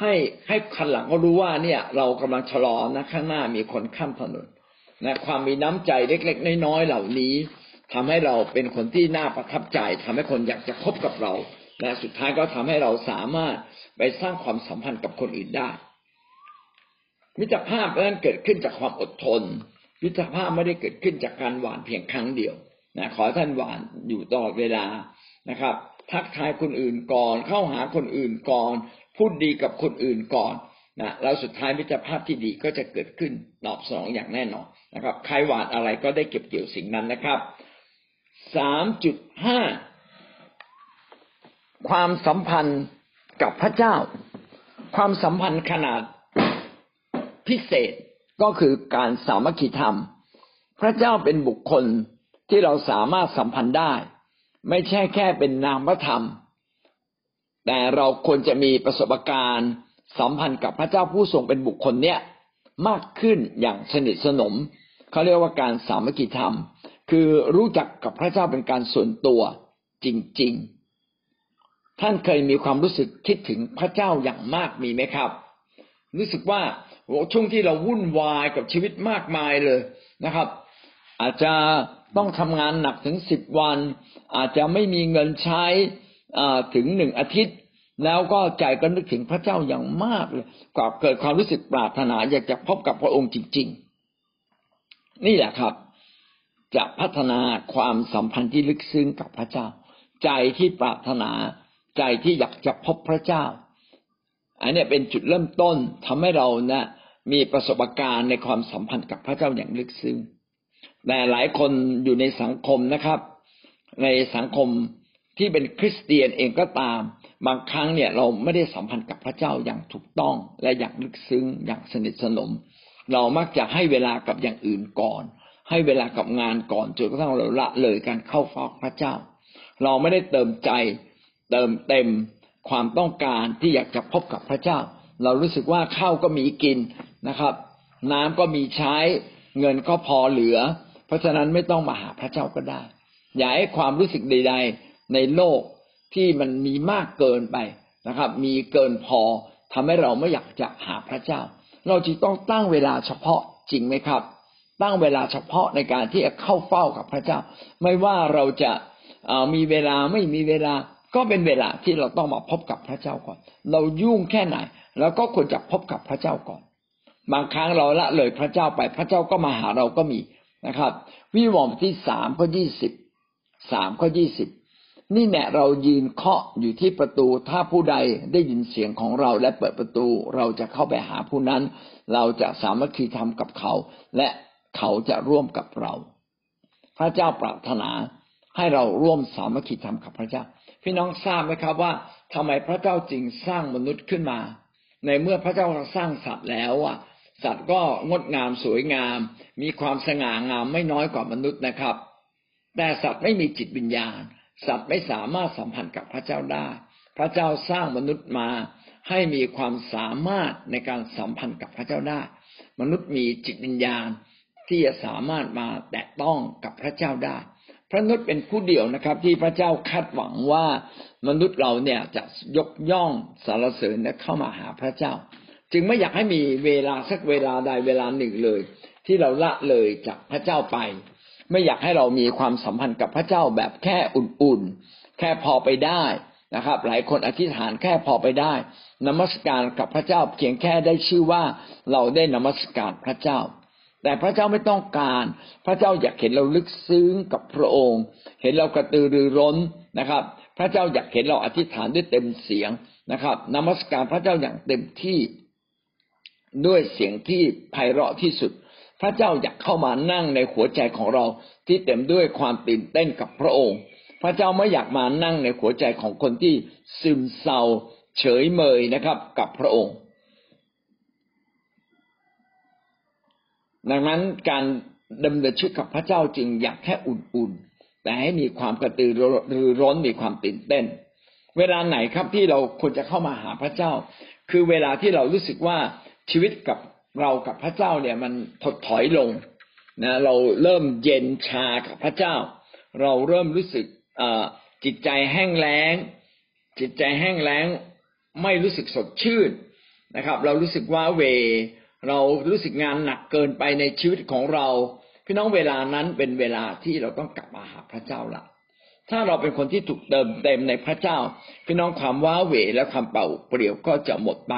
ให้ให้คันหลังเขารู้ว่าเนี่ย เรากำลังชะลอนะข้างหน้ามีคนข้ามถนนนะความมีน้ำใจเล็ก ๆ น้อยๆเหล่านี้ทำให้เราเป็นคนที่น่าประทับใจทำให้คนอยากจะคบกับเราและสุดท้ายก็ทำให้เราสามารถไปสร้างความสัมพันธ์กับคนอื่นได้ มิตรภาพนั้นเกิดขึ้นจากความอดทนมิตรภาพไม่ได้เกิดขึ้นจากการหวานเพียงครั้งเดียว นะขอท่านหวานอยู่ตลอดเวลานะครับ ทักทายคนอื่นก่อน เข้าหาคนอื่นก่อน พูดดีกับคนอื่นก่อนนะแล้วสุดท้ายมิตรภาพที่ดีก็จะเกิดขึ้นตอบสนองอย่างแน่นอนนะครับ ใครหวานอะไรก็ได้เก็บเกี่ยวสิ่งนั้นนะครับสามจุดห้าความสัมพันธ์กับพระเจ้า ความสัมพันธ์ขนาดพิเศษก็คือการสามัคคีธรรม พระเจ้าเป็นบุคคล ที่เราสามารถสัมพันธ์ได้ ไม่ใช่แค่เป็นนามธรรม แต่เราควรจะมีประสบการณ์ สัมพันธ์กับพระเจ้าผู้ทรงเป็นบุคคลเนี้ยมากขึ้นอย่างสนิทสนมเขาเรียกว่าการสามัคคีธรรม คือรู้จักกับพระเจ้าเป็นการส่วนตัวจริง ๆ ท่านเคยมีความรู้สึกคิดถึงพระเจ้าอย่างมากมีไหมครับ รู้สึกว่าช่วงที่เราวุ่นวายกับชีวิตมากมายเลยนะครับ อาจจะ ต้องทำงานหนักถึงสิบวัน อาจจะไม่มีเงินใช้ถึงหนึ่งอาทิตย์ แล้วก็ใจก็นึกถึงพระเจ้าอย่างมากเลยกว่าเกิดความรู้สึกปรารถนาอยากจะพบกับพระองค์จริง ๆ นี่แหละครับ จะพัฒนาความสัมพันธ์ที่ลึกซึ้งกับพระเจ้า ใจที่ปรารถนา ใจที่อยากจะพบพระเจ้า อันนี้เป็นจุดเริ่มต้นทำให้เรานะมีประสบการณ์ในความสัมพันธ์กับพระเจ้าอย่างลึกซึ้ง แต่หลายคนอยู่ในสังคมนะครับ ในสังคมที่เป็นคริสเตียนเองก็ตาม บางครั้งเนี่ยเราไม่ได้สัมพันธ์กับพระเจ้าอย่างถูกต้องและอย่างลึกซึ้งอย่างสนิทสนม เรามักจะให้เวลากับอย่างอื่นก่อน ให้เวลากับงานก่อนจนกระทั่งเราละเลยการเข้าฟอกพระเจ้า เราไม่ได้เติมใจเติมเต็มความต้องการที่อยากจะพบกับพระเจ้า เรารู้สึกว่าข้าวก็มีกินนะครับ น้ำก็มีใช้เงินก็พอเหลือ ราะฉะนั้นไม่ต้องมาหาพระเจ้าก็ได้ อย่าให้ความรู้สึกใด ๆ ในโลกที่มันมีมากเกินไปนะครับ มีเกินพอทำให้เราไม่อยากจะหาพระเจ้า เราจึงต้องตั้งเวลาเฉพาะจริงไหมครับ ตั้งเวลาเฉพาะในการที่จะเข้าเฝ้ากับพระเจ้า ไม่ว่าเราจะมีเวลาไม่มีเวลาก็เป็นเวลาที่เราต้องมาพบกับพระเจ้าก่อน เรายุ่งแค่ไหน แล้วก็ควรจะพบกับพระเจ้าก่อน บางครั้งเราละเลยพระเจ้าไปพระเจ้าก็มาหาเราก็มี นะครับ วิวรณ์ที่สามข้อยี่สิบสามข้อยี่สิบนี่แน่เรายืนเคาะอยู่ที่ประตู ถ้าผู้ใดได้ยินเสียงของเราและเปิดประตู เราจะเข้าไปหาผู้นั้น เราจะสามัคคีธรรมกับเขา และเขาจะร่วมกับเรา พระเจ้าปรารถนาให้เราร่วมสามัคคีธรรมกับพระเจ้า พี่น้องทราบไหมครับว่าทำไมพระเจ้าจึงสร้างมนุษย์ขึ้นมา ในเมื่อพระเจ้าสร้างสัตว์แล้วอะ สัตว์ก็งดงามสวยงาม มีความสง่างามไม่น้อยกว่ามนุษย์นะครับ แต่สัตว์ไม่มีจิตวิญญาณ สัตว์ไม่สามารถสัมพันธ์กับพระเจ้าได้ พระเจ้าสร้างมนุษย์มาให้มีความสามารถในการสัมพันธ์กับพระเจ้าได้ มนุษย์มีจิตวิญญาณที่จะสามารถมาแตะต้องกับพระเจ้าได้ พระนุษย์เป็นผู้เดียวนะครับ ที่พระเจ้าคาดหวังว่ามนุษย์เราเนี่ยจะยกย่องสารเสริญและเข้ามาหาพระเจ้า จึงไม่อยากให้มีเวลาสักเวลาใดเวลาหนึ่งเลย ที่เราละเลยจากพระเจ้าไป ไม่อยากให้เรามีความสัมพันธ์กับพระเจ้าแบบแค่อุ่นๆ แค่พอไปได้นะครับ หลายคนอธิษฐานแค่พอไปได้ นมัสการกับพระเจ้าเพียงแค่ได้ชื่อว่าเราได้นมัสการพระเจ้า แต่พระเจ้าไม่ต้องการ พระเจ้าอยากเห็นเราลึกซึ้งกับพระองค์ เห็นเรากระตือรือร้นนะครับ พระเจ้าอยากเห็นเราอธิษฐานด้วยเต็มเสียงนะครับ นมัสการพระเจ้าอย่างเต็มที่ ด้วยเสียงที่ไพเราะที่สุด พระเจ้าอยากเข้ามานั่งในหัวใจของเราที่เต็มด้วยความตื่นเต้นกับพระองค์ พระเจ้าไม่อยากมานั่งในหัวใจของคนที่ซึมเศร้าเฉยเมยนะครับ กับพระองค์ ดังนั้นการดำเนินชีวิตกับพระเจ้าจึงอยากแค่อุ่นๆ แต่ให้มีความกระตือรือร้นมีความตื่นเต้น เวลาไหนครับที่เราควรจะเข้ามาหาพระเจ้า คือเวลาที่เรารู้สึกว่า ชีวิตกับเรากับพระเจ้าเนี่ยมันถดถอยลงนะเราเริ่มเย็นชากับพระเจ้า เราเริ่มรู้สึกจิตใจแห้งแล้ง จิตใจแห้งแล้งไม่รู้สึกสดชื่นนะครับ เรารู้สึกว่าเว เรารู้สึกงานหนักเกินไปในชีวิตของเรา พี่น้องเวลานั้นเป็นเวลาที่เราต้องกลับมาหาพระเจ้าละถ้าเราเป็นคนที่ถูกเติมเต็มในพระเจ้า พี่น้องความว้าเหวและความเป่าเปลี่ยวก็จะหมดไป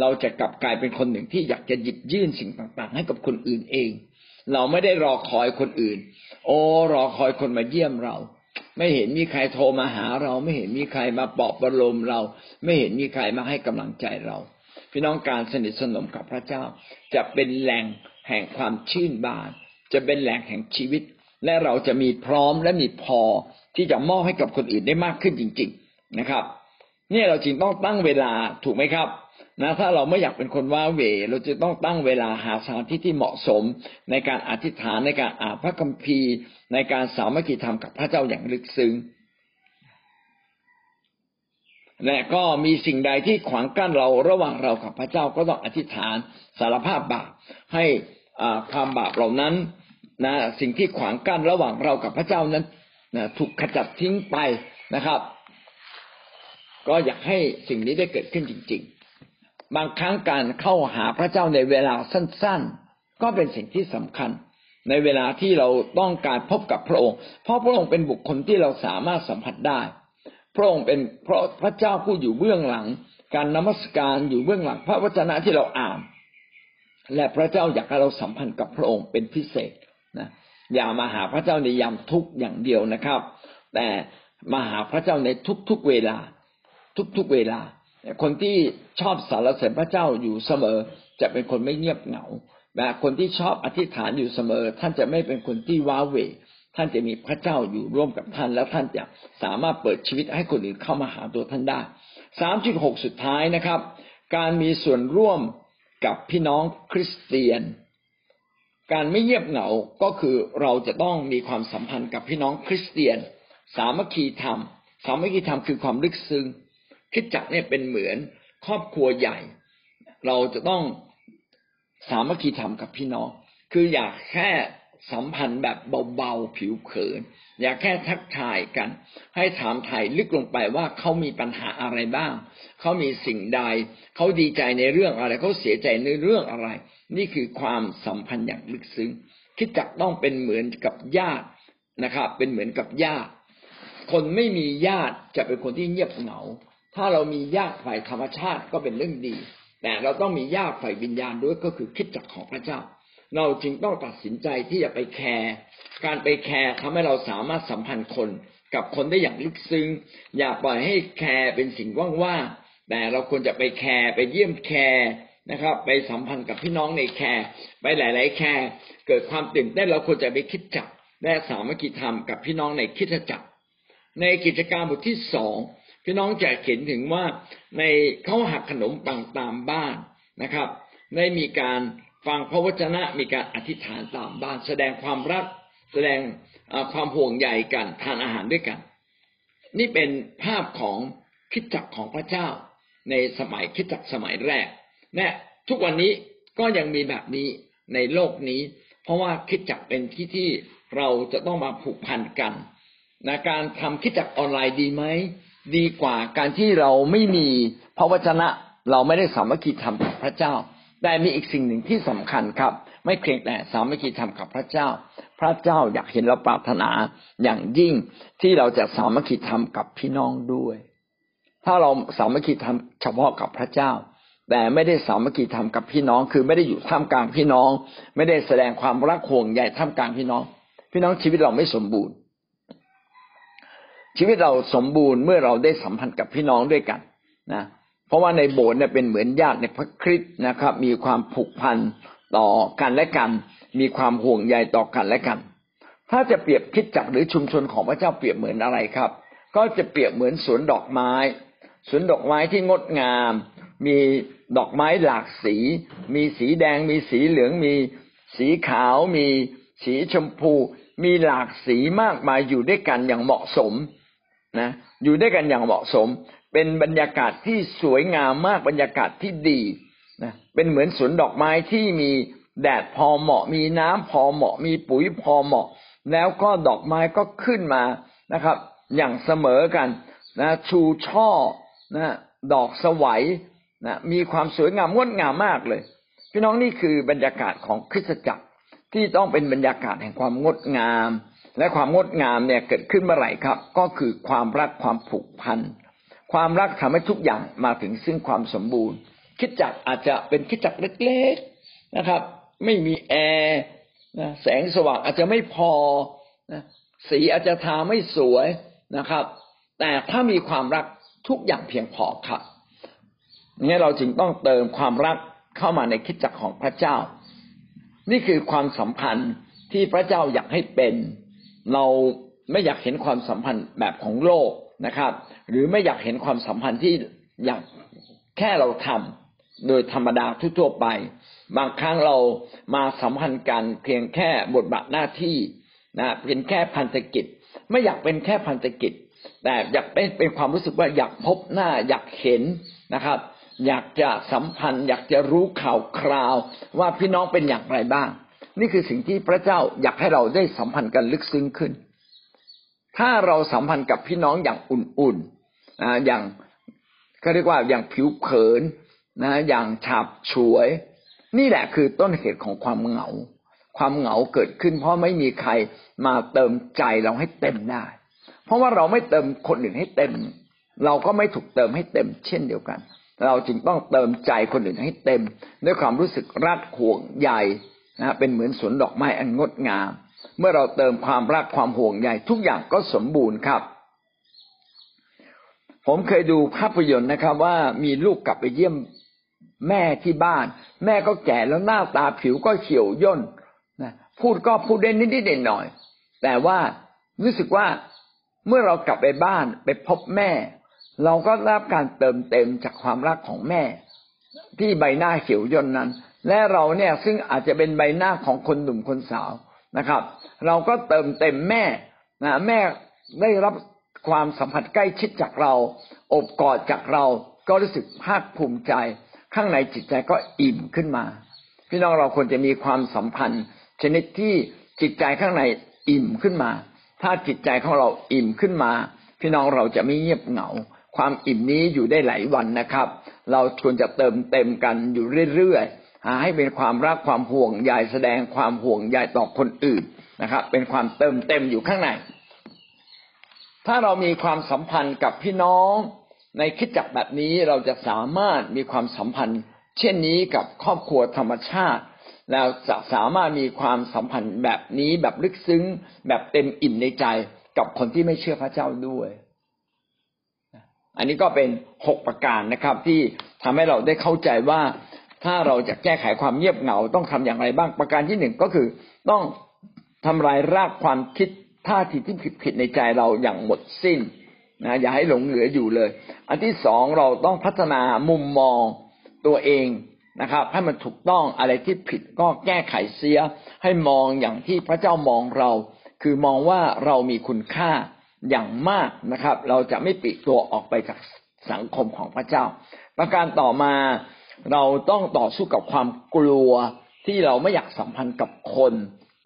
เราจะกลับกลายเป็นคนหนึ่งที่อยากจะหยิบยื่นสิ่งต่างๆ ให้กับคนอื่นเอง เราไม่ได้รอคอยคนอื่น โอ้รอคอยคนมาเยี่ยมเรา ไม่เห็นมีใครโทรมาหาเรา ไม่เห็นมีใครมาปลอบประโลมเรา ไม่เห็นมีใครมาให้กำลังใจเรา พี่น้องการสนิทสนมกับพระเจ้า จะเป็นแหล่งแห่งความชื่นบาน จะเป็นแหล่งแห่งชีวิต และเราจะมีพร้อมและมีพอที่จะมอบให้กับคนอื่นได้มากขึ้นจริง ๆนะครับ เนี่ยเราจรึงต้องตั้งเวลาถูกไหมครับ นะถ้าเราไม่อยากเป็นคนว้าเหวเราจะต้องตั้งเวลาหาสถานที่ที่เหมาะสม ในการอธิษฐานในการอ่านพระคัมภีร์ ในการสามัคคีธรรมกับพระเจ้าอย่างลึกซึ้งและก็มีสิ่งใดที่ขวางกั้นเราระหว่างเรากับพระเจ้าก็ต้องอธิษฐานสารภาพบาปให้ความบาปเหล่านั้นนะสิ่งที่ขวางกั้นระหว่างเรากับพระเจ้านั้นนะถูกขจัดทิ้งไปนะครับ ก็อยากให้สิ่งนี้ได้เกิดขึ้นจริง ๆ บางครั้งการเข้าหาพระเจ้าในเวลาสั้น ๆ ก็เป็นสิ่งที่สำคัญ ในเวลาที่เราต้องการพบกับพระองค์ เพราะพระองค์เป็นบุคคลที่เราสามารถสัมผัสได้ พระองค์เป็นเพราะพระเจ้าผู้อยู่เบื้องหลัง การนมัสการอยู่เบื้องหลัง พระวจนะที่เราอ่าน และพระเจ้าอยากให้เราสัมพันธ์กับพระองค์เป็นพิเศษนะอย่ามาหาพระเจ้าในยามทุกอย่างเดียวนะครับ แต่มาหาพระเจ้าในทุกๆเวลา ทุกๆเวลา คนที่ชอบสารเสริญพระเจ้าอยู่เสมอ จะเป็นคนไม่เงียบเหงาแต่คนที่ชอบอธิษฐานอยู่เสมอ ท่านจะไม่เป็นคนที่ว้าเหวท่านจะมีพระเจ้าอยู่ร่วมกับท่าน แล้วท่านจะสามารถเปิดชีวิตให้คนอื่นเข้ามาหาตัวท่านได้สามจุดหกสุดท้ายนะครับ การมีส่วนร่วมกับพี่น้องคริสเตียน การไม่เงียบเหงาก็คือเราจะต้องมีความสัมพันธ์กับพี่น้องคริสเตียน สามัคคีธรรม สามัคคีธรรมคือความลึกซึ้ง คิดจักเนี่ยเป็นเหมือนครอบครัวใหญ่ เราจะต้องสามัคคีธรรมกับพี่น้อง คืออยากแค่สัมพันธ์แบบเบาๆผิวเผิน อยากแค่ทักทายกัน ให้ถามถ่ายลึกลงไปว่าเขามีปัญหาอะไรบ้าง เขามีสิ่งใด เขาดีใจในเรื่องอะไร เขาเสียใจในเรื่องอะไร นี่คือความสัมพันธ์อย่างลึกซึ้งคิดจักต้องเป็นเหมือนกับญาตินะครับ เป็นเหมือนกับญาติ คนไม่มีญาติจะเป็นคนที่เงียบเหงา ถ้าเรามีญาติฝ่ายธรรมชาติก็เป็นเรื่องดี แต่เราต้องมีญาติฝ่ายวิญญาณด้วยก็คือคิดจักของพระเจ้า เราจึงต้องตัดสินใจที่จะไป care การไป care ทำให้เราสามารถสัมพันธ์คนกับคนได้อย่างลึกซึ้ง อย่าปล่อยให้ care เป็นสิ่งว่างๆแต่เราควรจะไป care ไปเยี่ยม care นะครับ ไปสัมพันธ์กับพี่น้องใน care ไปหลาย ๆ care เกิดความตื่นเต้นเราควรจะไปคริสตจักรและสามัคคีธรรมกับพี่น้องในคริสตจักรในกิจการบทที่สอง พี่น้องจะเห็นถึงว่าในเขาหักขนมปังตามบ้านนะครับ ได้มีการฟังพระวจนะมีการอธิษฐานตามบ้าน แสดงความรัก แสดงความห่วงใยกันทานอาหารด้วยกัน นี่เป็นภาพของคิดจักของพระเจ้า ในสมัยคิดจักสมัยแรกและทุกวันนี้ก็ยังมีแบบนี้ในโลกนี้ เพราะว่าคิดจักเป็นที่ที่เราจะต้องมาผูกพันกันนะการทำคิดจักออนไลน์ดีไหม ดีกว่าการที่เราไม่มีพระวจนะ เราไม่ได้สามัคคีธรรมกับพระเจ้า แต่มีอีกสิ่งหนึ่งที่สำคัญครับ ไม่เพียงแต่สามัคคีธรรมกับพระเจ้า พระเจ้าอยากเห็นเราปรารถนาอย่างยิ่งที่เราจะสามัคคีธรรมกับพี่น้องด้วย ถ้าเราสามัคคีธรรมเฉพาะกับพระเจ้า แต่ไม่ได้สามัคคีธรรมกับพี่น้อง คือไม่ได้อยู่ท่ามกลางพี่น้อง ไม่ได้แสดงความรักห่วงใยท่ามกลางพี่น้อง พี่น้องชีวิตเราไม่สมบูรณ์ ชีวิตเราสมบูรณ์เมื่อเราได้สัมพันธ์กับพี่น้องด้วยกันนะเพราะว่าในโบสถ์เนี่ยเป็นเหมือนญาติในพระคริสต์นะครับ มีความผูกพันต่อกันและกัน มีความห่วงใยต่อกันและกัน ถ้าจะเปรียบคิดจักหรือชุมชนของพระเจ้าเปรียบเหมือนอะไรครับ ก็จะเปรียบเหมือนสวนดอกไม้สวนดอกไม้ที่งดงาม มีดอกไม้หลากสี มีสีแดง มีสีเหลือง มีสีขาว มีสีชมพู มีหลากสีมากมายอยู่ด้วยกันอย่างเหมาะสม นะอยู่ด้วยกันอย่างเหมาะสม เป็นบรรยากาศที่สวยงามมากบรรยากาศที่ดีนะเป็นเหมือนสวนดอกไม้ที่มีแดดพอเหมาะ มีน้ำพอเหมาะ มีปุ๋ยพอเหมาะ แล้วก็ดอกไม้ก็ขึ้นมานะครับ อย่างเสมอกันนะชูช่อนะดอกสวัยนะมีความสวยงามงดงามมากเลย พี่น้องนี่คือบรรยากาศของคริสตจักรที่ต้องเป็นบรรยากาศแห่งความงดงาม และความงดงามเนี่ยเกิดขึ้นเมื่อไหร่ครับ ก็คือความรักความผูกพัน ความรักทำให้ทุกอย่างมาถึงซึ่งความสมบูรณ์ คิดจักอาจจะเป็นคิดจักเล็กๆนะครับ ไม่มีแอร์แสงสว่างอาจจะไม่พอสีอาจจะทาไม่สวยนะครับ แต่ถ้ามีความรักทุกอย่างเพียงพอครับนี่เราจึงต้องเติมความรักเข้ามาในคิดจักของพระเจ้า นี่คือความสัมพันธ์ที่พระเจ้าอยากให้เป็น เราไม่อยากเห็นความสัมพันธ์แบบของโลกนะครับ หรือไม่อยากเห็นความสัมพันธ์ที่อยากแค่เราทำโดยธรรมดาทั่วไป บางครั้งเรามาสัมพันธ์กันเพียงแค่บทบาทหน้าที่นะเป็นแค่พันธกิจ ไม่อยากเป็นแค่พันธกิจ แต่อยากเป็นเป็นความรู้สึกว่าอยากพบหน้าอยากเห็นนะครับ อยากจะสัมพันธ์ อยากจะรู้ข่าวคราวว่าพี่น้องเป็นอย่างไรบ้าง นี่คือสิ่งที่พระเจ้าอยากให้เราได้สัมพันธ์กันลึกซึ้งขึ้น ถ้าเราสัมพันธ์กับพี่น้องอย่างอุ่นๆนะอย่างก็เรียกว่าอย่างผิวเผินนะอย่างฉับฉวย นี่แหละคือต้นเหตุของความเหงา ความเหงาเกิดขึ้น เพราะไม่มีใครมาเติมใจเราให้เต็มได้ เพราะว่าเราไม่เติมคนอื่นให้เต็ม เราก็ไม่ถูกเติมให้เต็ม เช่นเดียวกัน เราจึงต้องเติมใจคนอื่นให้เต็ม ด้วยความรู้สึกรักห่วงใย นะเป็นเหมือนสวนดอกไม้อันงดงาม เมื่อเราเติมความรักความห่วงใยทุกอย่างก็สมบูรณ์ครับ ผมเคยดูภาพยนตร์นะครับ ว่ามีลูกกลับไปเยี่ยมแม่ที่บ้าน แม่ก็แก่แล้วหน้าตาผิวก็เขียวย่นนะพูดก็พูดได้นิดๆหน่อย แต่ว่ารู้สึกว่าเมื่อเรากลับไปบ้านไปพบแม่ เราก็รับการเติมเต็มจากความรักของแม่ ที่ใบหน้าเขียวย่นนั้น และเราเนี่ยซึ่งอาจจะเป็นใบหน้าของคนหนุ่มคนสาวนะครับ เราก็เติมเต็มแม่นะแม่ได้รับความสัมผัสใกล้ชิดจากเราอบกอดจากเราก็รู้สึกภาคภูมิใจ ข้างในจิตใจก็อิ่มขึ้นมา พี่น้องเราควรจะมีความสัมพันธ์ ชนิดที่จิตใจข้างในอิ่มขึ้นมา ถ้าจิตใจของเราอิ่มขึ้นมา พี่น้องเราจะไม่เงียบเหงา ความอิ่มนี้อยู่ได้หลายวันนะครับ เราควรจะเติมเต็มกันอยู่เรื่อยๆ ให้เป็นความรักความห่วงใยแสดงความห่วงใยต่อคนอื่นนะครับ เป็นความเติมเต็มอยู่ข้างใน ถ้าเรามีความสัมพันธ์กับพี่น้องในคิดจักแบบนี้เราจะสามารถมีความสัมพันธ์ เช่นนี้กับครอบครัวธรรมชาติแล้วจะสามารถมีความสัมพันธ์แบบนี้แบบลึกซึ้ง แบบเต็มอิ่มในใจกับคนที่ไม่เชื่อพระเจ้าด้วยอันนี้ก็เป็นหกประการนะครับ ที่ทำให้เราได้เข้าใจว่า ถ้าเราจะแก้ไขความเงียบเหงาต้องทำอย่างไรบ้างประการที่หนึ่งก็คือต้องทำลายรากความคิดท่าทีที่ผิดผิดในใจเราอย่างหมดสิ้นนะอย่าให้หลงเหลืออยู่เลย อันที่สองเราต้องพัฒนามุมมองตัวเองนะครับ ให้มันถูกต้องอะไรที่ผิดก็แก้ไขเสีย ให้มองอย่างที่พระเจ้ามองเรา คือมองว่าเรามีคุณค่าอย่างมากนะครับ เราจะไม่ปิดตัวออกไปจากสังคมของพระเจ้า ประการต่อมา เราต้องต่อสู้กับความกลัวที่เราไม่อยากสัมพันธ์กับคน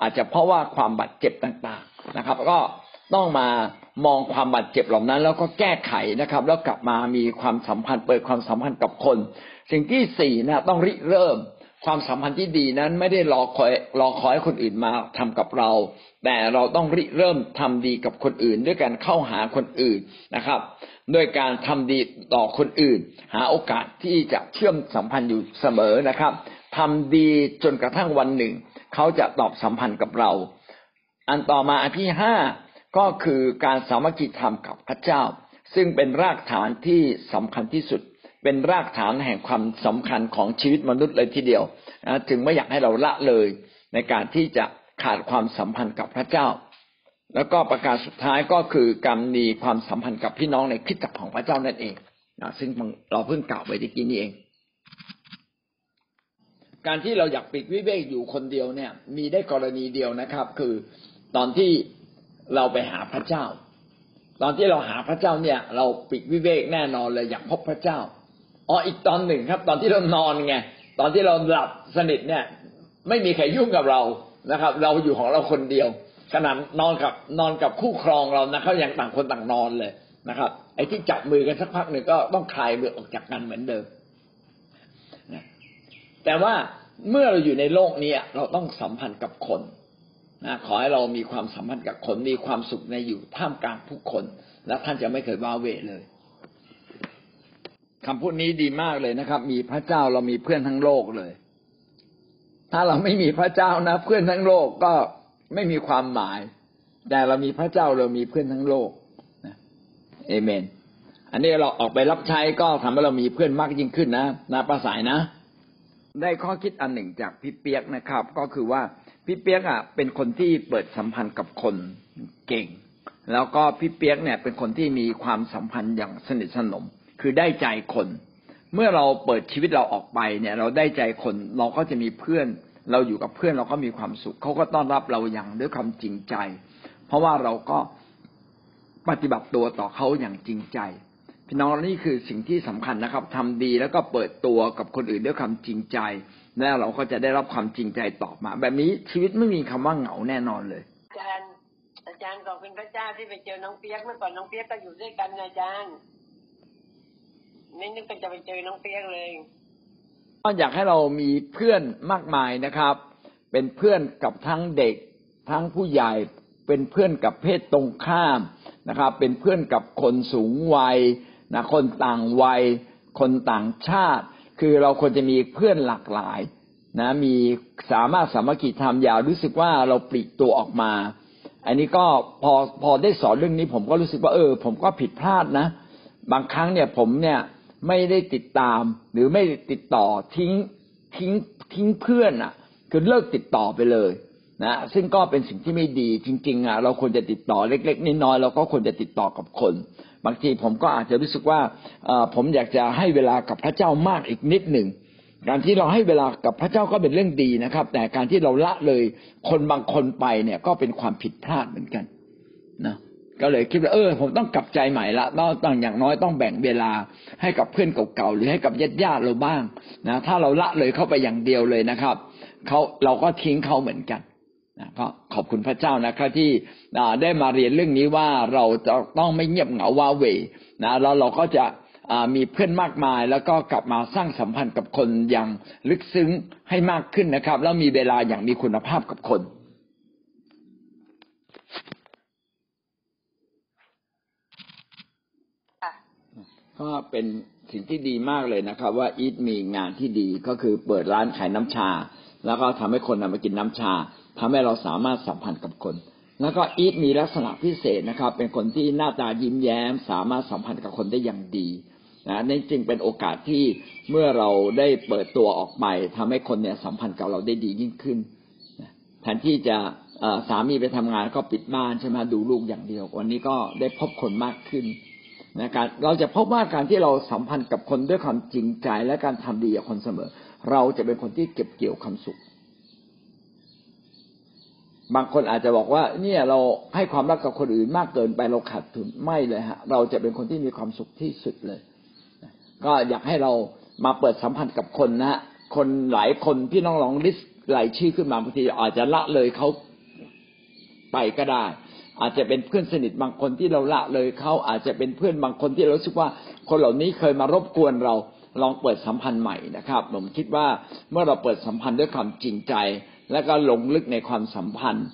อาจจะเพราะว่าความบาดเจ็บต่างๆนะครับ ก็ต้องมามองความบาดเจ็บเหล่านั้น แล้วก็แก้ไขนะครับ แล้วกลับมามีความสัมพันธ์เปิดความสัมพันธ์กับคน สิ่งที่สี่นะต้องริเริ่ม ความสัมพันธ์ที่ดีนั้นไม่ได้รอคอยรอคอยคนอื่นมาทำกับเรา แต่เราต้องริเริ่มทำดีกับคนอื่น ด้วยการเข้าหาคนอื่นนะครับ ด้วยการทำดีต่อคนอื่น หาโอกาสที่จะเชื่อมสัมพันธ์อยู่เสมอนะครับทำดีจนกระทั่งวันหนึ่ง เขาจะตอบสัมพันธ์กับเรา อันต่อมาอันที่ห้าก็คือการสามัคคีธรรมกับพระเจ้า ซึ่งเป็นรากฐานที่สำคัญที่สุด เป็นรากฐานแห่งความสำคัญของชีวิตมนุษย์เลยทีเดียวนะจึงไม่อยากให้เราละเลยในการที่จะขาดความสัมพันธ์กับพระเจ้า แล้วก็ประการสุดท้ายก็คือการมีความสัมพันธ์กับพี่น้องในคิดจักรของพระเจ้านั่นเองนะซึ่งเราเพิ่งกล่าวไปตะกี้นี้เอง การที่เราอยากปิดวิเวกอยู่คนเดียวเนี่ย มีได้กรณีเดียวนะครับ คือตอนที่เราไปหาพระเจ้า ตอนที่เราหาพระเจ้าเนี่ย เราปิดวิเวกแน่นอนเลยอยากพบพระเจ้า อ๋ออีกตอนหนึ่งครับ ตอนที่เรานอนไงตอนที่เราหลับสนิทเนี่ย ไม่มีใครยุ่งกับเรานะครับ เราอยู่ของเราคนเดียวขนาดนอนกับนอนกับคู่ครองเรานะเขายังต่างคนต่างนอนเลยนะครับ ไอ้ที่จับมือกันสักพักหนึ่งก็ต้องคลายมือออกจากกันเหมือนเดิมแต่ว่าเมื่อเราอยู่ในโลกนี้เราต้องสัมพันธ์กับคนนะขอให้เรามีความสัมพันธ์กับคนมีความสุขในอยู่ท่ามกลางผู้คน และท่านจะไม่เคยว้าเวเลย คำพูดนี้ดีมากเลยนะครับ มีพระเจ้าเรามีเพื่อนทั้งโลกเลย ถ้าเราไม่มีพระเจ้านะ เพื่อนทั้งโลกก็ไม่มีความหมาย แต่เรามีพระเจ้าเรามีเพื่อนทั้งโลกนะเอเมน อันนี้เราออกไปรับใช้ก็ทำให้เรามีเพื่อนมากยิ่งขึ้นนะนาประสายนะ ได้ข้อคิดอันหนึ่งจากพี่เปียกนะครับ ก็คือว่าพี่เปียกอะ เป็นคนที่เปิดสัมพันธ์กับคนเก่ง แล้วก็พี่เปียกเนี่ย เป็นคนที่มีความสัมพันธ์อย่างสนิทสนม คือได้ใจคน เมื่อเราเปิดชีวิตเราออกไปเนี่ย เราได้ใจคนเราก็จะมีเพื่อน เราอยู่กับเพื่อนเราก็มีความสุขเขาก็ต้อนรับเราอย่างด้วยความจริงใจ เพราะว่าเราก็ปฏิบัติตัวต่อเขาอย่างจริงใจพี่น้องนี่คือสิ่งที่สำคัญนะครับทำดีแล้วก็เปิดตัวกับคนอื่นด้วยความจริงใจ แล้วเราก็จะได้รับความจริงใจตอบมา แบบนี้ชีวิตไม่มีคำว่าเหงาแน่นอนเลยอาจารย์อาจารย์ขอบคุณพระเจ้าที่ไปเจอน้องเปียกเมื่อก่อนน้องเปียกก็อยู่ด้วยกันนะอาจารย์ ไม่นึกว่าจะไปเจอน้องเปียกเลยก็อยากให้เรามีเพื่อนมากมายนะครับ เป็นเพื่อนกับทั้งเด็ก ทั้งผู้ใหญ่ เป็นเพื่อนกับเพศตรงข้ามนะครับ เป็นเพื่อนกับคนสูงวัยนะคนต่างวัย คนต่างชาติ คือเราควรจะมีเพื่อนหลากหลายนะมีสามารถสามัคคีทำอย่ารู้สึกว่าเราปลีกตัวออกมา อันนี้ก็พอพอได้สอนเรื่องนี้ ผมก็รู้สึกว่าเออ ผมก็ผิดพลาดนะ บางครั้งเนี่ยผมเนี่ย ไม่ได้ติดตาม หรือไม่ได้ติดต่อทิ้งทิ้งทิ้งเพื่อนอะ คือเลิกติดต่อไปเลยนะซึ่งก็เป็นสิ่งที่ไม่ดีจริงๆอะเราควรจะติดต่อเล็กๆน้อยๆเราก็ควรจะติดต่อกับคน บางทีผมก็อาจจะรู้สึกว่าผมอยากจะให้เวลากับพระเจ้ามากอีกนิดหนึ่งการที่เราให้เวลากับพระเจ้าก็เป็นเรื่องดีนะครับ แต่การที่เราละเลยคนบางคนไปเนี่ยก็เป็นความผิดพลาดเหมือนกันนะ ก็เลยคิดว่าเออ ผมต้องกลับใจใหม่ละต้องอย่างน้อยต้องแบ่งเวลาให้กับเพื่อนเก่าๆหรือให้กับญาติญาติเราบ้างนะถ้าเราละเลยเข้าไปอย่างเดียวเลยนะครับเขาเราก็ทิ้งเขาเหมือนกันนะก็ขอบคุณพระเจ้านะครับที่ได้มาเรียนเรื่องนี้ว่าเราจะต้องไม่เงียบเหงาว้าเหวนะแล้วเราก็จะมีเพื่อนมากมาย แล้วก็กลับมาสร้างสัมพันธ์กับคนอย่างลึกซึ้งให้มากขึ้นนะครับ แล้วมีเวลาอย่างมีคุณภาพกับคน ก็เป็นสิ่งที่ดีมากเลยนะครับ ว่าอีทมีงานที่ดีก็คือเปิดร้านขายน้ำชา แล้วก็ทำให้คนมากินน้ำชาทำให้เราสามารถสัมพันธ์กับคน แล้วก็อีทมีลักษณะพิเศษนะครับ เป็นคนที่หน้าตายิ้มแย้ม สามารถสัมพันธ์กับคนได้อย่างดีนะนี่จึงเป็นโอกาสที่เมื่อเราได้เปิดตัวออกไปทำให้คนเนี่ยสัมพันธ์กับเราได้ดียิ่งขึ้นแทนที่จะสามีไปทำงานก็ปิดบ้านใช่ไหมดูลูกอย่างเดียว วันนี้ก็ได้พบคนมากขึ้น นะการเราจะพบว่าการที่เราสัมพันธ์กับคนด้วยความจริงใจและการทำดีกับคนเสมอ เราจะเป็นคนที่เก็บเกี่ยวความสุข บางคนอาจจะบอกว่า เนี่ยเราให้ความรักกับคนอื่นมากเกินไปเราขาดทุนไม่เลยฮะ เราจะเป็นคนที่มีความสุขที่สุดเลย ก็อยากให้เรามาเปิดสัมพันธ์กับคนนะคนหลายคนพี่น้องลองลิสต์รายชื่อขึ้นมาบางทีอาจจะละเลยเขาไปก็ได้ อาจจะเป็นเพื่อนสนิทบางคนที่เราละเลยเขาอาจจะเป็นเพื่อนบางคนที่เราสึกว่า คนเหล่านี้เคยมารบกวนเราลองเปิดสัมพันธ์ใหม่นะครับ ผมคิดว่าเมื่อเราเปิดสัมพันธ์ด้วยความจริงใจ และก็ลงลึกในความสัมพันธ์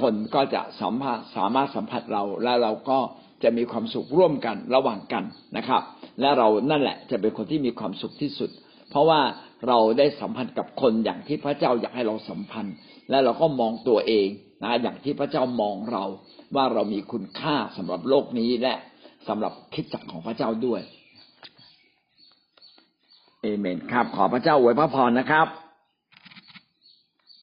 คนก็จะสัมผัสสามารถสัมผัสเราและเราก็จะมีความสุขร่วมกันระหว่างกันนะครับ และเรานั่นแหละจะเป็นคนที่มีความสุขที่สุด เพราะว่าเราได้สัมพันธ์กับคนอย่างที่พระเจ้าอยากให้เราสัมพันธ์ และเราก็มองตัวเองนะอย่างที่พระเจ้ามองเรา ว่าเรามีคุณค่าสำหรับโลกนี้และสำหรับคิดจักของพระเจ้าด้วยเอเมนครับ ขอพระเจ้าอวยพระพรนะครับ